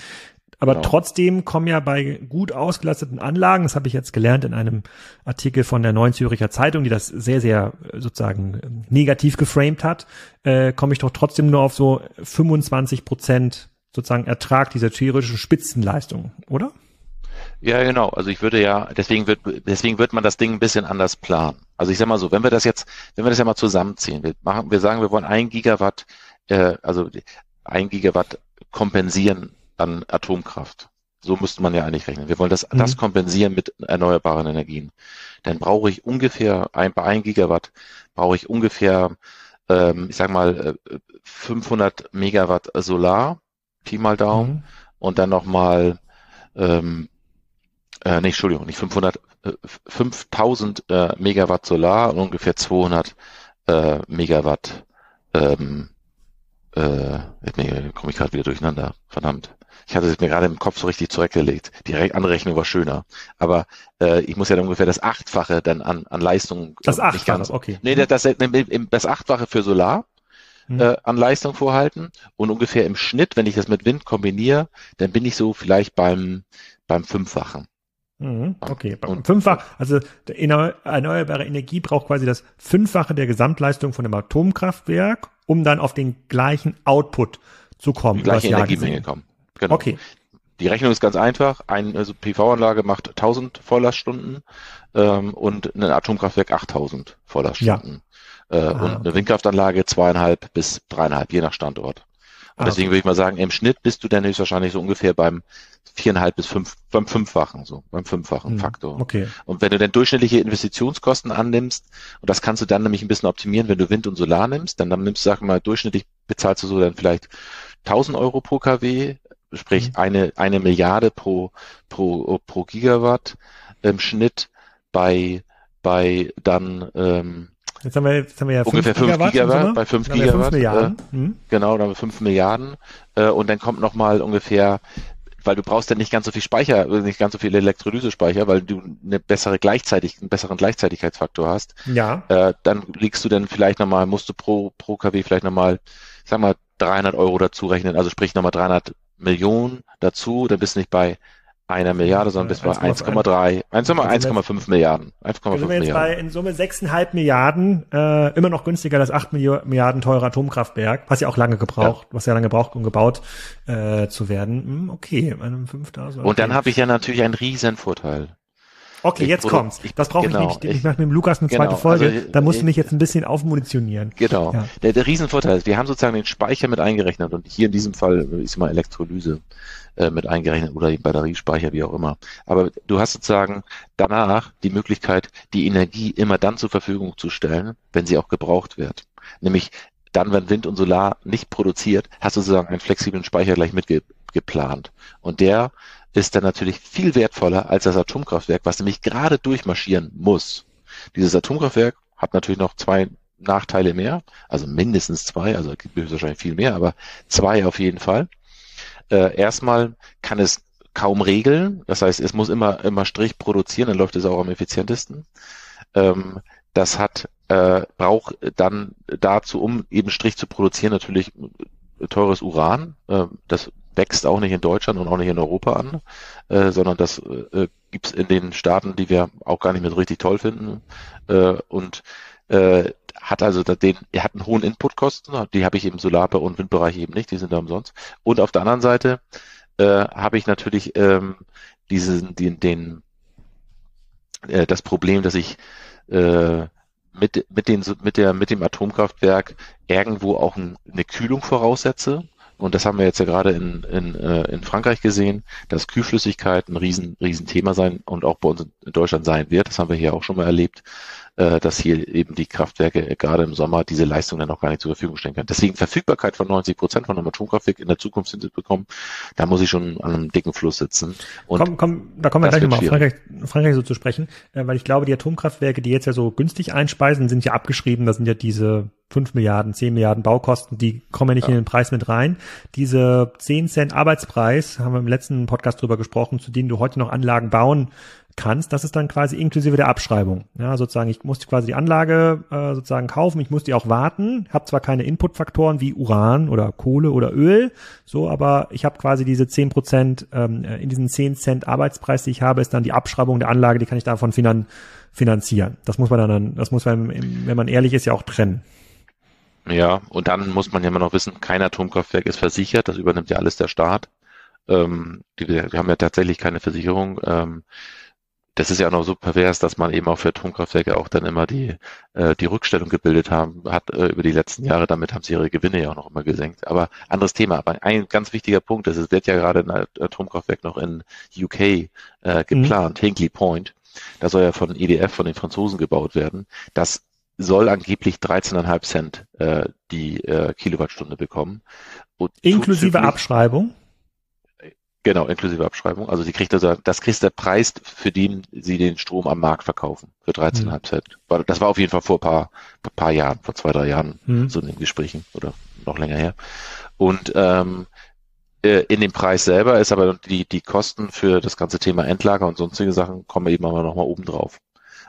Aber genau. trotzdem kommen ja bei gut ausgelasteten Anlagen, das habe ich jetzt gelernt in einem Artikel von der Neuen Züricher Zeitung, die das sehr, sehr äh, sozusagen negativ geframed hat, äh, komme ich doch trotzdem nur auf so 25 Prozent sozusagen Ertrag dieser theoretischen Spitzenleistung, oder? Ja, genau. Also ich würde ja, deswegen wird, deswegen wird man das Ding ein bisschen anders planen. Also ich sag mal so, wenn wir das jetzt, wenn wir das ja mal zusammenziehen, wir machen, wir sagen, wir wollen ein Gigawatt, äh, also ein Gigawatt kompensieren an Atomkraft. So müsste man ja eigentlich rechnen. Wir wollen das, mhm. das kompensieren mit erneuerbaren Energien. Dann brauche ich ungefähr, ein, bei 1 Gigawatt brauche ich ungefähr, ähm, ich sag mal, 500 äh, Megawatt Solar, Pi mal Daumen, mhm. und dann nochmal, ähm, äh, nee, Entschuldigung, nicht 500, äh, 5000 äh, Megawatt Solar und ungefähr 200 äh, Megawatt ähm, äh, komme ich gerade wieder durcheinander, verdammt. Ich hatte es mir gerade im Kopf so richtig zurechtgelegt. Die andere Rechnung war schöner. Aber äh, ich muss ja dann ungefähr das Achtfache dann an, an Leistung. Das Achtfache, ganz, okay. Nee, das, das, das Achtfache für Solar hm. äh, an Leistung vorhalten. Und ungefähr im Schnitt, wenn ich das mit Wind kombiniere, dann bin ich so vielleicht beim, beim Fünffachen. Mhm, okay, und fünffach, also erneuerbare Energie braucht quasi das Fünffache der Gesamtleistung von einem Atomkraftwerk, um dann auf den gleichen Output zu kommen. Die gleiche Energiemenge kommen. Genau. Okay. Die Rechnung ist ganz einfach. Eine also PV-Anlage macht 1000 Volllaststunden ähm, und ein Atomkraftwerk 8000 Volllaststunden. Ja. Äh, ah, und eine okay. Windkraftanlage zweieinhalb bis dreieinhalb, je nach Standort. Ah, deswegen okay. würde ich mal sagen, im Schnitt bist du dann höchstwahrscheinlich so ungefähr beim viereinhalb bis fünf, beim fünffachen, so, beim fünffachen hm, Faktor. Okay. Und wenn du dann durchschnittliche Investitionskosten annimmst, und das kannst du dann nämlich ein bisschen optimieren, wenn du Wind und Solar nimmst, dann, dann nimmst du, sag mal, durchschnittlich bezahlst du so dann vielleicht 1000 Euro pro kW, sprich mhm. eine, eine Milliarde pro, pro, pro Gigawatt im Schnitt bei, bei dann, ähm, Jetzt haben wir, jetzt haben wir ja ungefähr 5 Gigawatt, Gigawatt bei 5 Gigawatt. 5 Milliarden. Äh, mhm. Genau, dann haben wir 5 Milliarden. Äh, und dann kommt nochmal ungefähr, weil du brauchst ja nicht ganz so viel Speicher, nicht ganz so viel Elektrolysespeicher, weil du eine bessere gleichzeitig, einen besseren Gleichzeitigkeitsfaktor hast. Ja. Äh, dann liegst du dann vielleicht nochmal, musst du pro, pro KW vielleicht nochmal, sag mal, 300 Euro dazu rechnen, also sprich nochmal 300 Millionen dazu, dann bist du nicht bei einer Milliarde, sondern bis bei 1,3, 1,5 Milliarden. 1,5 sind wir jetzt bei in Summe 6,5 Milliarden, äh, immer noch günstiger als 8 Milliarden teurer Atomkraftwerk, was ja auch lange gebraucht, ja. was ja lange gebraucht, um gebaut äh, zu werden. Hm, okay, einem 5000. Okay. Und dann habe ich ja natürlich einen riesen Vorteil. Okay, jetzt kommt's. Das brauche ich genau, nicht. Ich, ich mache mit dem Lukas eine genau, zweite Folge. Also, da musst du mich jetzt ein bisschen aufmunitionieren. Genau. Ja. Der, der Riesenvorteil ist, wir haben sozusagen den Speicher mit eingerechnet und hier in diesem Fall ist mal Elektrolyse äh, mit eingerechnet oder Batteriespeicher, wie auch immer. Aber du hast sozusagen danach die Möglichkeit, die Energie immer dann zur Verfügung zu stellen, wenn sie auch gebraucht wird. Nämlich dann, wenn Wind und Solar nicht produziert, hast du sozusagen einen flexiblen Speicher gleich mitgeplant. Und der ist dann natürlich viel wertvoller als das Atomkraftwerk, was nämlich gerade durchmarschieren muss. Dieses Atomkraftwerk hat natürlich noch zwei Nachteile mehr, also mindestens zwei, also gibt es wahrscheinlich viel mehr, aber zwei auf jeden Fall. Äh, erstmal kann es kaum regeln, das heißt, es muss immer immer Strich produzieren, dann läuft es auch am effizientesten. Ähm, das hat äh, braucht dann dazu, um eben Strich zu produzieren, natürlich teures Uran. Äh, das wächst auch nicht in Deutschland und auch nicht in Europa an, äh, sondern das äh, gibt es in den Staaten, die wir auch gar nicht mehr so richtig toll finden. Äh, und äh, hat also den, er hat einen hohen Inputkosten, die habe ich im Solar- und Windbereich eben nicht, die sind da umsonst. Und auf der anderen Seite äh, habe ich natürlich ähm, diesen, den, den äh, das Problem, dass ich äh, mit, mit, den, mit, der, mit dem Atomkraftwerk irgendwo auch ein, eine Kühlung voraussetze. Und das haben wir jetzt ja gerade in, in, äh, in Frankreich gesehen, dass Kühlflüssigkeit ein riesen, riesen sein und auch bei uns in Deutschland sein wird. Das haben wir hier auch schon mal erlebt äh, dass hier eben die Kraftwerke gerade im Sommer diese Leistung dann noch gar nicht zur Verfügung stellen können. Deswegen Verfügbarkeit von 90 Prozent von einem Atomkraftwerk in der Zukunft bekommen, da muss ich schon an einem dicken Fluss sitzen. Und komm, komm, da kommen wir gleich nochmal auf Frankreich, Frankreich so zu sprechen, äh, weil ich glaube, die Atomkraftwerke, die jetzt ja so günstig einspeisen, sind ja abgeschrieben, da sind ja diese 5 Milliarden, 10 Milliarden Baukosten, die kommen ja nicht ja. in den Preis mit rein. Diese 10 Cent Arbeitspreis, haben wir im letzten Podcast drüber gesprochen, zu denen du heute noch Anlagen bauen kannst, das ist dann quasi inklusive der Abschreibung. Ja, sozusagen, ich muss quasi die Anlage äh, sozusagen kaufen, ich muss die auch warten, habe zwar keine Inputfaktoren wie Uran oder Kohle oder Öl, so, aber ich habe quasi diese zehn Prozent, ähm, in diesen zehn Cent Arbeitspreis, die ich habe, ist dann die Abschreibung der Anlage, die kann ich davon finan finanzieren. Das muss man dann, das muss man, wenn man ehrlich ist, ja auch trennen. Ja, und dann muss man ja immer noch wissen, kein Atomkraftwerk ist versichert, das übernimmt ja alles der Staat. Ähm, die, die haben ja tatsächlich keine Versicherung. Ähm, das ist ja auch noch so pervers, dass man eben auch für Atomkraftwerke auch dann immer die, äh, die Rückstellung gebildet haben, hat äh, über die letzten Jahre, damit haben sie ihre Gewinne ja auch noch immer gesenkt. Aber anderes Thema, aber ein ganz wichtiger Punkt ist, es wird ja gerade ein Atomkraftwerk noch in UK äh, geplant, mhm. Hinkley Point. Da soll ja von EDF, von den Franzosen gebaut werden. Das soll angeblich 13,5 Cent äh, die äh, Kilowattstunde bekommen. Und Inklusive Abschreibung? Genau, inklusive Abschreibung. Also sie kriegt also, das kriegt der Preis, für den sie den Strom am Markt verkaufen, für 13,5 mhm. Cent. Das war auf jeden Fall vor ein paar, paar Jahren, vor zwei, drei Jahren, mhm. so in den Gesprächen oder noch länger her. Und ähm, äh, in dem Preis selber ist aber die, die Kosten für das ganze Thema Endlager und sonstige Sachen kommen eben aber nochmal oben drauf.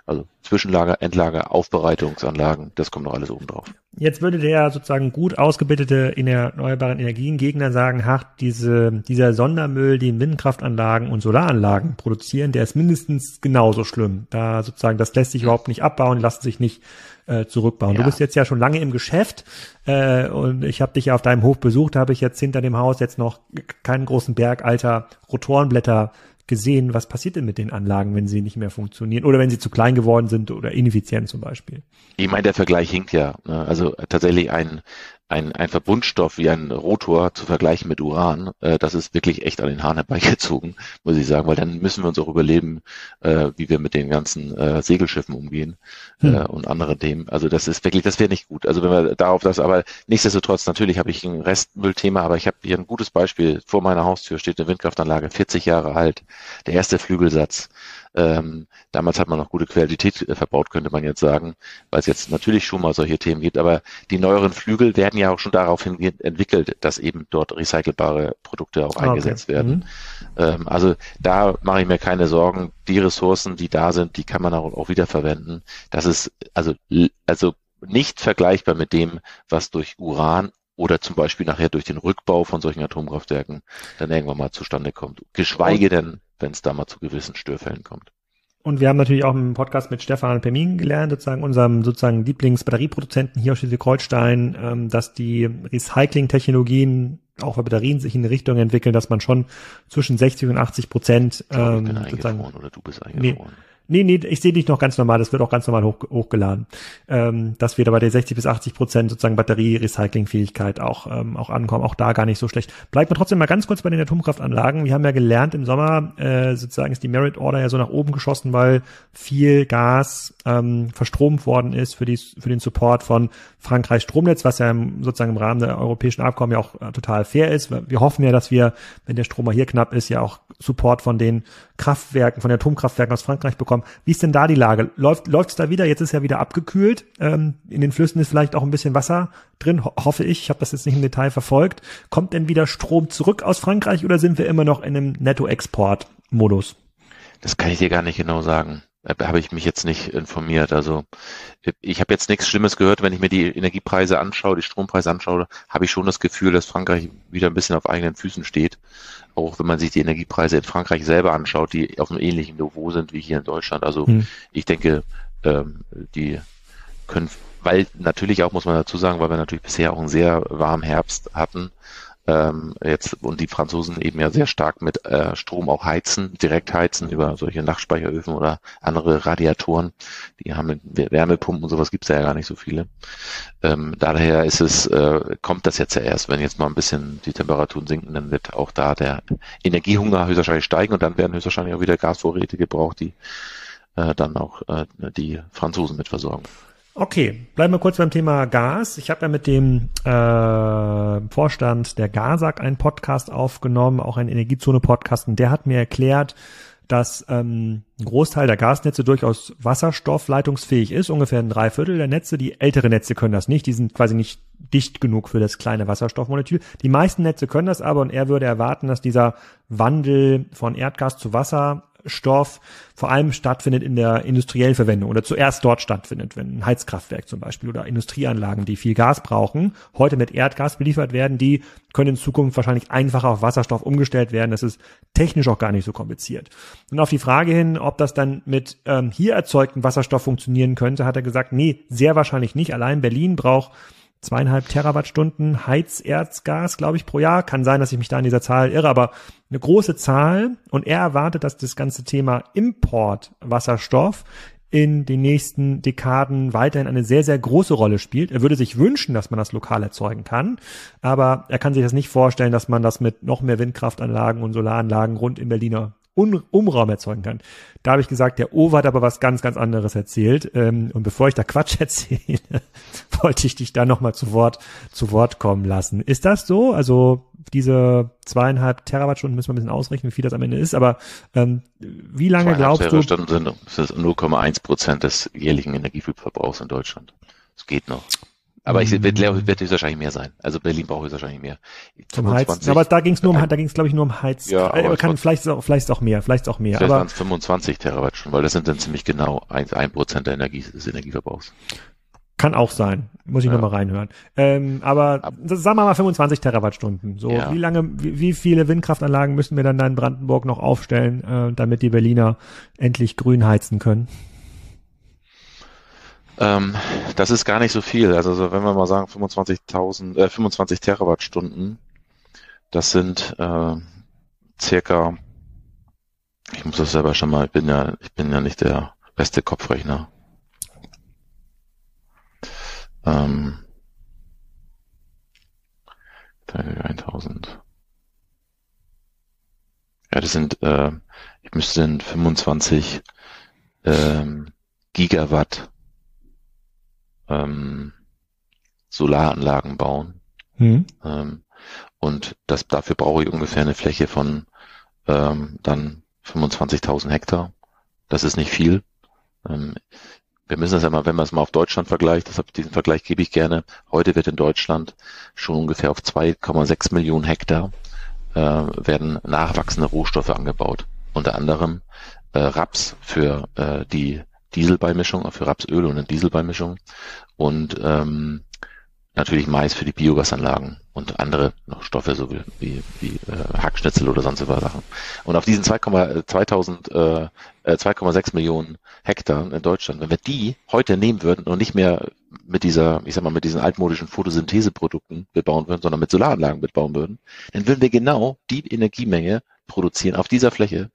Also Zwischenlager, Endlager, Aufbereitungsanlagen, das kommt noch alles oben drauf. Jetzt würde der sozusagen gut ausgebildete in erneuerbaren Energien Gegner sagen, ach, diese, dieser Sondermüll, den Windkraftanlagen und Solaranlagen produzieren, der ist mindestens genauso schlimm. Da sozusagen, das lässt sich überhaupt nicht abbauen, lassen sich nicht äh, zurückbauen. Ja. Du bist jetzt ja schon lange im Geschäft äh, und ich habe dich ja auf deinem Hof besucht, da habe ich jetzt hinter dem Haus jetzt noch keinen großen Berg alter Rotorenblätter gesehen, was passiert denn mit den Anlagen, wenn sie nicht mehr funktionieren oder wenn sie zu klein geworden sind oder ineffizient zum Beispiel? Ich meine, der Vergleich hinkt ja. Ne? Also tatsächlich ein, ein, ein Verbundstoff wie ein Rotor zu vergleichen mit Uran, äh, das ist wirklich echt an den Haaren herbeigezogen, <laughs> muss ich sagen, weil dann müssen wir uns auch überleben, äh, wie wir mit den ganzen äh, Segelschiffen umgehen hm. äh, und andere Themen. Also das ist wirklich, das wäre nicht gut. Also wenn wir darauf das, aber nichtsdestotrotz, natürlich habe ich ein Restmüllthema, aber ich habe hier ein gutes Beispiel. Vor meiner Haustür steht eine Windkraftanlage, 40 Jahre alt. Der erste Flügelsatz. Ähm, damals hat man noch gute Qualität äh, verbaut, könnte man jetzt sagen, weil es jetzt natürlich schon mal solche Themen gibt. Aber die neueren Flügel werden ja auch schon daraufhin entwickelt, dass eben dort recycelbare Produkte auch ah, eingesetzt okay. werden. Mhm. Ähm, also da mache ich mir keine Sorgen. Die Ressourcen, die da sind, die kann man auch, auch wiederverwenden. Das ist also, also nicht vergleichbar mit dem, was durch Uran oder zum Beispiel nachher durch den Rückbau von solchen Atomkraftwerken dann irgendwann mal zustande kommt. Geschweige denn, wenn es da mal zu gewissen Störfällen kommt. Und wir haben natürlich auch im Podcast mit Stefan Permin gelernt, sozusagen unserem sozusagen Lieblingsbatterieproduzenten hier aus Schleswig-Holstein, ähm, dass die Recycling-Technologien auch bei Batterien sich in eine Richtung entwickeln, dass man schon zwischen 60 und 80 Prozent ähm, sozusagen, oder du bist eingefroren. Nee, Nee, nee, ich sehe dich noch ganz normal, das wird auch ganz normal hoch, hochgeladen. Ähm, dass wir da bei der 60 bis 80 Prozent sozusagen Batterie-Recycling-Fähigkeit auch, ähm, auch ankommen, auch da gar nicht so schlecht. Bleibt mir trotzdem mal ganz kurz bei den Atomkraftanlagen. Wir haben ja gelernt, im Sommer äh, sozusagen ist die Merit Order ja so nach oben geschossen, weil viel Gas ähm, verstromt worden ist für, die, für den Support von Frankreichs Stromnetz, was ja im, sozusagen im Rahmen der europäischen Abkommen ja auch äh, total fair ist. Wir hoffen ja, dass wir, wenn der Strom mal hier knapp ist, ja auch Support von den Kraftwerken, von den Atomkraftwerken aus Frankreich bekommen. Wie ist denn da die Lage? Läuft es da wieder? Jetzt ist ja wieder abgekühlt. Ähm, in den Flüssen ist vielleicht auch ein bisschen Wasser drin, ho hoffe ich. Ich habe das jetzt nicht im Detail verfolgt. Kommt denn wieder Strom zurück aus Frankreich oder sind wir immer noch in einem Netto-Export-Modus? Das kann ich dir gar nicht genau sagen. Da habe ich mich jetzt nicht informiert. Also ich habe jetzt nichts Schlimmes gehört, wenn ich mir die Energiepreise anschaue, die Strompreise anschaue, habe ich schon das Gefühl, dass Frankreich wieder ein bisschen auf eigenen Füßen steht. Auch wenn man sich die Energiepreise in Frankreich selber anschaut, die auf einem ähnlichen Niveau sind wie hier in Deutschland. Also hm. ich denke, ähm, die können, weil natürlich auch muss man dazu sagen, weil wir natürlich bisher auch einen sehr warmen Herbst hatten, ähm, jetzt und die Franzosen eben ja sehr stark mit äh, Strom auch heizen, direkt heizen über solche Nachtspeicheröfen oder andere Radiatoren. Die haben Wärmepumpen und sowas gibt's ja gar nicht so viele. Ähm, daher ist es, äh, kommt das jetzt ja erst, wenn jetzt mal ein bisschen die Temperaturen sinken, dann wird auch da der Energiehunger höchstwahrscheinlich steigen und dann werden höchstwahrscheinlich auch wieder Gasvorräte gebraucht, die äh, dann auch äh, die Franzosen mit versorgen. Okay, bleiben wir kurz beim Thema Gas. Ich habe ja mit dem äh, Vorstand der GASAG einen Podcast aufgenommen, auch einen Energiezone-Podcast, und der hat mir erklärt, dass ähm, ein Großteil der Gasnetze durchaus wasserstoffleitungsfähig ist, ungefähr ein Dreiviertel der Netze. Die ältere Netze können das nicht, die sind quasi nicht dicht genug für das kleine Wasserstoffmolekül. Die meisten Netze können das aber und er würde erwarten, dass dieser Wandel von Erdgas zu Wasser Stoff vor allem stattfindet in der industriellen Verwendung oder zuerst dort stattfindet, wenn ein Heizkraftwerk zum Beispiel oder Industrieanlagen, die viel Gas brauchen, heute mit Erdgas beliefert werden, die können in Zukunft wahrscheinlich einfacher auf Wasserstoff umgestellt werden. Das ist technisch auch gar nicht so kompliziert. Und auf die Frage hin, ob das dann mit ähm, hier erzeugten Wasserstoff funktionieren könnte, hat er gesagt, nee, sehr wahrscheinlich nicht. Allein Berlin braucht zweieinhalb Terawattstunden Heizerzgas, glaube ich, pro Jahr. Kann sein, dass ich mich da in dieser Zahl irre, aber eine große Zahl. Und er erwartet, dass das ganze Thema Importwasserstoff in den nächsten Dekaden weiterhin eine sehr, sehr große Rolle spielt. Er würde sich wünschen, dass man das lokal erzeugen kann, aber er kann sich das nicht vorstellen, dass man das mit noch mehr Windkraftanlagen und Solaranlagen rund im Berliner Un Umraum erzeugen kann. Da habe ich gesagt, der Owe hat aber was ganz, ganz anderes erzählt. Ähm, und bevor ich da Quatsch <laughs> erzähle, wollte ich dich da nochmal zu Wort, zu Wort kommen lassen. Ist das so? Also diese zweieinhalb Terawattstunden müssen wir ein bisschen ausrechnen, wie viel das am Ende ist, aber ähm, wie lange glaubst du? Sind, das ist 0,1 Prozent des jährlichen Energieverbrauchs in Deutschland. Es geht noch. Aber ich wird, mhm. wird wahrscheinlich mehr sein. Also Berlin braucht wahrscheinlich mehr. Zum Heizen. Aber da ging es nur um, da ging es glaube ich nur um Heiz. Ja, aber kann vielleicht auch, vielleicht auch mehr, vielleicht auch mehr. Vielleicht aber 25 Terawattstunden, weil das sind dann ziemlich genau ein, ein Prozent der Energie, des Energieverbrauchs. Kann auch sein. Muss ich ja. nochmal reinhören. Ähm, aber Ab, sagen wir mal 25 Terawattstunden. So, ja. wie lange, wie, wie, viele Windkraftanlagen müssen wir dann da in Brandenburg noch aufstellen, äh, damit die Berliner endlich grün heizen können? Ähm, das ist gar nicht so viel. Also so, wenn wir mal sagen 25.000, äh, 25 Terawattstunden, das sind äh, circa, ich muss das selber schon mal, ich bin ja, ich bin ja nicht der beste Kopfrechner. Ähm, 1000. Ja, das sind, äh, ich müsste 25 ähm, Gigawatt ähm, Solaranlagen bauen. Mhm. Ähm, und das, dafür brauche ich ungefähr eine Fläche von ähm, dann 25.000 Hektar. Das ist nicht viel. Ähm, wir müssen das ja mal, wenn man es mal auf Deutschland vergleicht, das, diesen Vergleich gebe ich gerne. Heute wird in Deutschland schon ungefähr auf 2,6 Millionen Hektar äh, werden nachwachsende Rohstoffe angebaut. Unter anderem äh, Raps für äh, die Dieselbeimischung, für Rapsöl und eine Dieselbeimischung und ähm, natürlich Mais für die Biogasanlagen und andere noch Stoffe, so wie, wie, wie äh, Hackschnitzel oder sonst was Sachen. Und auf diesen 2,2000, äh, 2,6 äh, Millionen Hektar in Deutschland, wenn wir die heute nehmen würden und nicht mehr mit dieser, ich sag mal, mit diesen altmodischen Photosyntheseprodukten bebauen würden, sondern mit Solaranlagen bebauen würden, dann würden wir genau die Energiemenge produzieren auf dieser Fläche,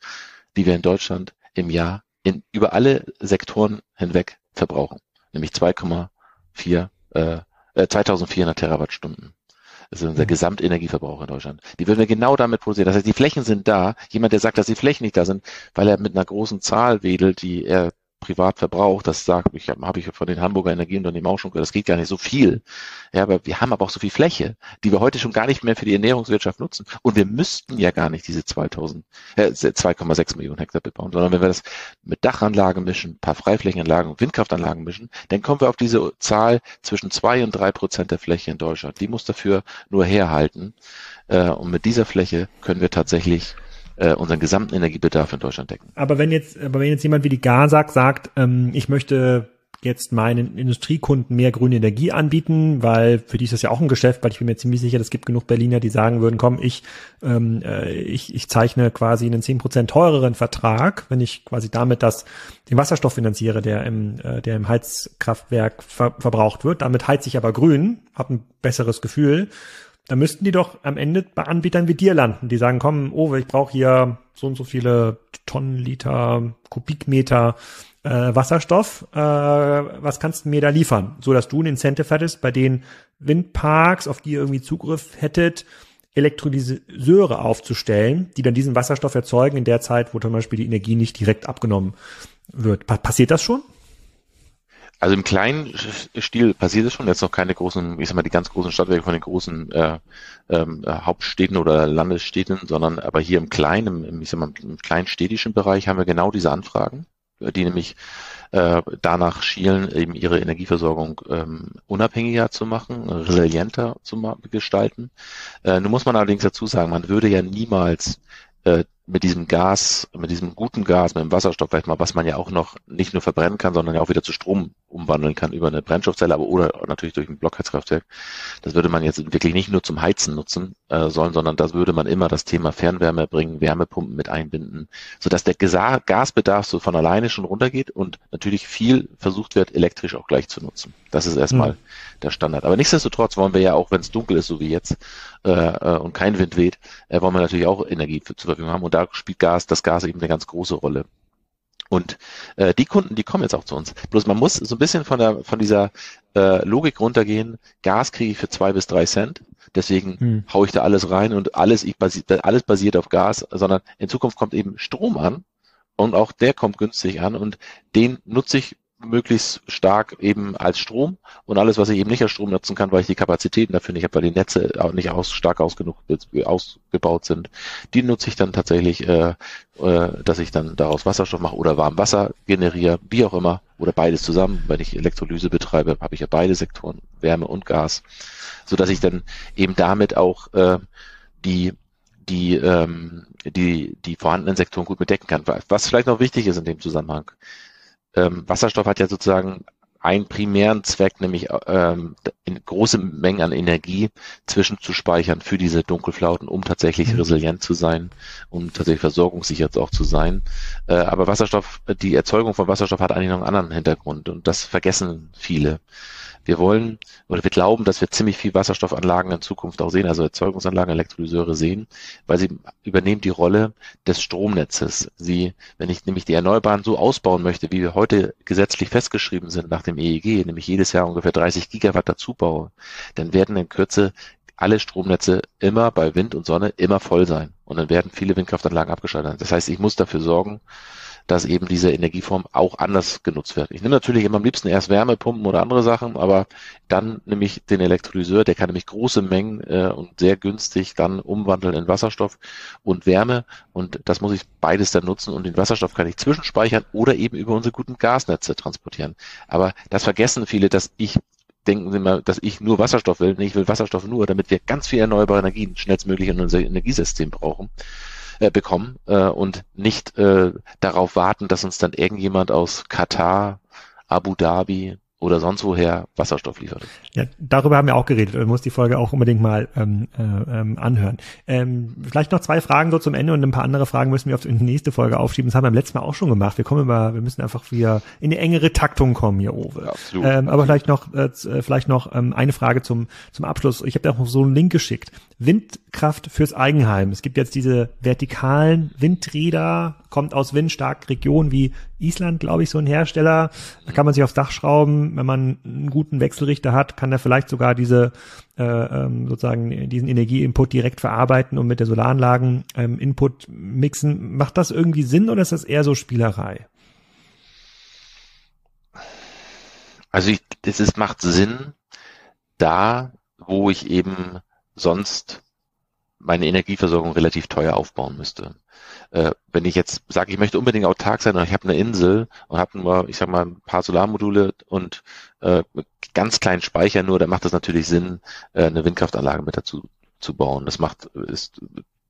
die wir in Deutschland im Jahr in, über alle Sektoren hinweg verbrauchen, nämlich 2,4 äh, 2400 äh, Terawattstunden. Das ist unser mhm. Gesamtenergieverbrauch in Deutschland. Die würden wir genau damit produzieren. Das heißt, die Flächen sind da. Jemand, der sagt, dass die Flächen nicht da sind, weil er mit einer großen Zahl wedelt, die er privat verbraucht, das sagt, ich habe hab ich von den Hamburger Energieunternehmen auch schon gehört, das geht gar nicht so viel. Ja, aber wir haben aber auch so viel Fläche, die wir heute schon gar nicht mehr für die Ernährungswirtschaft nutzen. Und wir müssten ja gar nicht diese 2000, äh, 2,6 Millionen Hektar bebauen, sondern wenn wir das mit Dachanlagen mischen, paar Freiflächenanlagen und Windkraftanlagen mischen, dann kommen wir auf diese Zahl zwischen zwei und drei Prozent der Fläche in Deutschland. Die muss dafür nur herhalten. Äh, und mit dieser Fläche können wir tatsächlich äh, unseren gesamten Energiebedarf in Deutschland decken. Aber wenn jetzt, aber wenn jetzt jemand wie die Gasak sagt, ähm, ich möchte jetzt meinen Industriekunden mehr grüne Energie anbieten, weil für die ist das ja auch ein Geschäft, weil ich bin mir ziemlich sicher, es gibt genug Berliner, die sagen würden, komm, ich, ähm, äh, ich, ich zeichne quasi einen zehn Prozent teureren Vertrag, wenn ich quasi damit das, den Wasserstoff finanziere, der im, äh, der im Heizkraftwerk ver verbraucht wird. Damit heize ich aber grün, habe ein besseres Gefühl da müssten die doch am Ende bei Anbietern wie dir landen, die sagen, komm, oh, ich brauche hier so und so viele Tonnen, Liter, Kubikmeter äh, Wasserstoff, äh, was kannst du mir da liefern? So dass du ein Incentive hättest, bei den Windparks, auf die ihr irgendwie Zugriff hättet, Elektrolyseure aufzustellen, die dann diesen Wasserstoff erzeugen in der Zeit, wo zum Beispiel die Energie nicht direkt abgenommen wird. Pa passiert das schon? Also im kleinen Stil passiert es schon, jetzt noch keine großen, ich sag mal, die ganz großen Stadtwerke von den großen äh, ähm, Hauptstädten oder Landesstädten, sondern aber hier im kleinen, im, ich sag mal, im kleinen städtischen Bereich haben wir genau diese Anfragen, die nämlich äh, danach schielen, eben ihre Energieversorgung ähm, unabhängiger zu machen, resilienter zu gestalten. Äh, nun muss man allerdings dazu sagen, man würde ja niemals äh, mit diesem Gas, mit diesem guten Gas, mit dem Wasserstoff vielleicht mal, was man ja auch noch nicht nur verbrennen kann, sondern ja auch wieder zu Strom umwandeln kann über eine Brennstoffzelle, aber oder natürlich durch ein Blockheizkraftwerk. Das würde man jetzt wirklich nicht nur zum Heizen nutzen äh, sollen, sondern das würde man immer das Thema Fernwärme bringen, Wärmepumpen mit einbinden, sodass der Gasbedarf so von alleine schon runtergeht und natürlich viel versucht wird, elektrisch auch gleich zu nutzen. Das ist erstmal mhm. der Standard. Aber nichtsdestotrotz wollen wir ja auch, wenn es dunkel ist, so wie jetzt, äh, äh, und kein Wind weht, äh, wollen wir natürlich auch Energie für, zur Verfügung haben. Und da spielt Gas, das Gas eben eine ganz große Rolle. Und äh, die Kunden, die kommen jetzt auch zu uns. Bloß man muss so ein bisschen von der von dieser äh, Logik runtergehen. Gas kriege ich für zwei bis drei Cent. Deswegen hm. haue ich da alles rein und alles, ich basi alles basiert auf Gas, sondern in Zukunft kommt eben Strom an und auch der kommt günstig an und den nutze ich möglichst stark eben als Strom und alles, was ich eben nicht als Strom nutzen kann, weil ich die Kapazitäten dafür nicht habe, weil die Netze auch nicht aus, stark aus genug ausgebaut sind, die nutze ich dann tatsächlich, äh, äh, dass ich dann daraus Wasserstoff mache oder warm Wasser generiere, wie auch immer, oder beides zusammen. Wenn ich Elektrolyse betreibe, habe ich ja beide Sektoren, Wärme und Gas, so dass ich dann eben damit auch äh, die die, ähm, die, die vorhandenen Sektoren gut bedecken kann. Was vielleicht noch wichtig ist in dem Zusammenhang, ähm, Wasserstoff hat ja sozusagen einen primären Zweck, nämlich ähm, in große Mengen an Energie zwischenzuspeichern für diese Dunkelflauten, um tatsächlich mhm. resilient zu sein, um tatsächlich versorgungssicher auch zu sein. Äh, aber Wasserstoff, die Erzeugung von Wasserstoff hat eigentlich noch einen anderen Hintergrund und das vergessen viele. Wir wollen oder wir glauben, dass wir ziemlich viel Wasserstoffanlagen in Zukunft auch sehen, also Erzeugungsanlagen, Elektrolyseure sehen, weil sie übernehmen die Rolle des Stromnetzes. Sie, wenn ich nämlich die Erneuerbaren so ausbauen möchte, wie wir heute gesetzlich festgeschrieben sind nach dem EEG, nämlich jedes Jahr ungefähr 30 Gigawatt dazu baue, dann werden in Kürze alle Stromnetze immer bei Wind und Sonne immer voll sein. Und dann werden viele Windkraftanlagen abgeschaltet. Das heißt, ich muss dafür sorgen, dass eben diese Energieform auch anders genutzt wird. Ich nehme natürlich immer am liebsten erst Wärmepumpen oder andere Sachen, aber dann nehme ich den Elektrolyseur, der kann nämlich große Mengen äh, und sehr günstig dann umwandeln in Wasserstoff und Wärme und das muss ich beides dann nutzen und den Wasserstoff kann ich zwischenspeichern oder eben über unsere guten Gasnetze transportieren. Aber das vergessen viele, dass ich denken Sie mal, dass ich nur Wasserstoff will. Nee, ich will Wasserstoff nur, damit wir ganz viel erneuerbare Energien schnellstmöglich in unser Energiesystem brauchen äh, bekommen äh, und nicht äh, darauf warten, dass uns dann irgendjemand aus Katar, Abu Dhabi, oder sonst woher Wasserstoff liefert. Ja, darüber haben wir auch geredet. Man muss die Folge auch unbedingt mal ähm, äh, ähm, anhören. Ähm, vielleicht noch zwei Fragen so zum Ende und ein paar andere Fragen müssen wir auf die nächste Folge aufschieben. Das haben wir beim letzten Mal auch schon gemacht. Wir kommen immer, wir müssen einfach wieder in eine engere Taktung kommen hier, Owe. Ja, absolut. Ähm, aber vielleicht noch, äh, äh, vielleicht noch ähm, eine Frage zum zum Abschluss. Ich habe dir auch noch so einen Link geschickt. Windkraft fürs Eigenheim. Es gibt jetzt diese vertikalen Windräder kommt aus windstarken Regionen wie Island, glaube ich, so ein Hersteller. Da kann man sich aufs Dach schrauben. Wenn man einen guten Wechselrichter hat, kann er vielleicht sogar diese äh, ähm, sozusagen diesen Energieinput direkt verarbeiten und mit der Solaranlagen ähm, Input mixen. Macht das irgendwie Sinn oder ist das eher so Spielerei? Also ich, das ist, macht Sinn, da, wo ich eben sonst meine Energieversorgung relativ teuer aufbauen müsste. Äh, wenn ich jetzt sage, ich möchte unbedingt autark sein und ich habe eine Insel und habe nur, ich sag mal, ein paar Solarmodule und äh, ganz kleinen Speicher nur, dann macht das natürlich Sinn, äh, eine Windkraftanlage mit dazu zu bauen. Das macht ist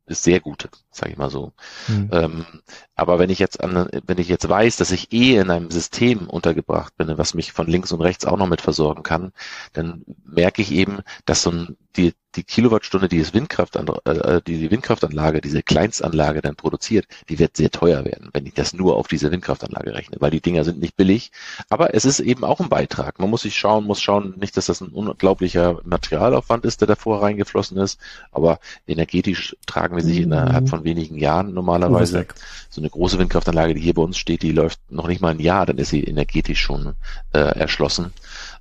ist sehr gut, sage ich mal so. Mhm. Ähm, aber wenn ich jetzt an, wenn ich jetzt weiß, dass ich eh in einem System untergebracht bin, was mich von links und rechts auch noch mit versorgen kann, dann merke ich eben, dass so ein, die, die Kilowattstunde, die, das Windkraft, äh, äh, die, die Windkraftanlage, diese Kleinstanlage dann produziert, die wird sehr teuer werden, wenn ich das nur auf diese Windkraftanlage rechne, weil die Dinger sind nicht billig. Aber es ist eben auch ein Beitrag. Man muss sich schauen, muss schauen, nicht, dass das ein unglaublicher Materialaufwand ist, der davor reingeflossen ist, aber energetisch tragen wir sich mhm. innerhalb von wenigen Jahren normalerweise. So eine große Windkraftanlage, die hier bei uns steht, die läuft noch nicht mal ein Jahr, dann ist sie energetisch schon äh, erschlossen.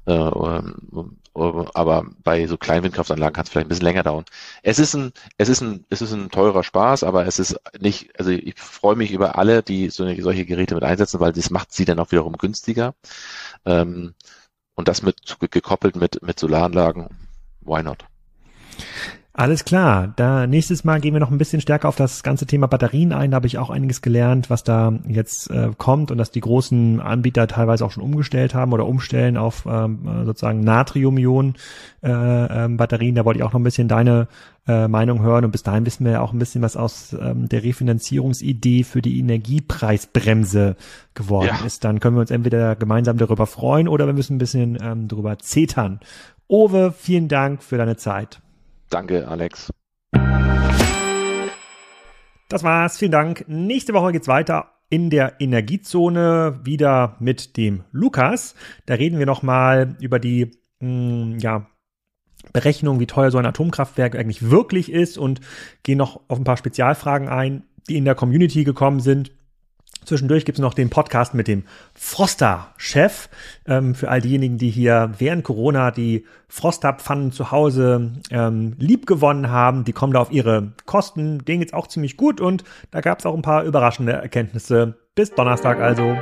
Äh, ähm, aber bei so kleinen Windkraftanlagen kann es vielleicht ein bisschen länger dauern. Es ist ein, es ist ein, es ist ein teurer Spaß, aber es ist nicht, also ich freue mich über alle, die so eine, solche Geräte mit einsetzen, weil das macht sie dann auch wiederum günstiger. Ähm, und das mit gekoppelt mit, mit Solaranlagen, why not? Alles klar. Da nächstes Mal gehen wir noch ein bisschen stärker auf das ganze Thema Batterien ein. Da habe ich auch einiges gelernt, was da jetzt äh, kommt und dass die großen Anbieter teilweise auch schon umgestellt haben oder umstellen auf ähm, sozusagen Natrium-Ionen äh, ähm, Batterien. Da wollte ich auch noch ein bisschen deine äh, Meinung hören und bis dahin wissen wir ja auch ein bisschen was aus ähm, der Refinanzierungsidee für die Energiepreisbremse geworden ja. ist. Dann können wir uns entweder gemeinsam darüber freuen oder wir müssen ein bisschen ähm, darüber zetern. Owe, vielen Dank für deine Zeit. Danke, Alex. Das war's. Vielen Dank. Nächste Woche geht's weiter in der Energiezone wieder mit dem Lukas. Da reden wir nochmal über die, mh, mm, ja, Berechnung, wie teuer so ein Atomkraftwerk eigentlich wirklich ist und gehen noch auf ein paar Spezialfragen ein, die in der Community gekommen sind. Zwischendurch gibt es noch den Podcast mit dem Froster-Chef. Ähm, für all diejenigen, die hier während Corona die Froster-Pfannen zu Hause ähm, lieb gewonnen haben, die kommen da auf ihre Kosten. Denen geht's auch ziemlich gut und da gab es auch ein paar überraschende Erkenntnisse. Bis Donnerstag also.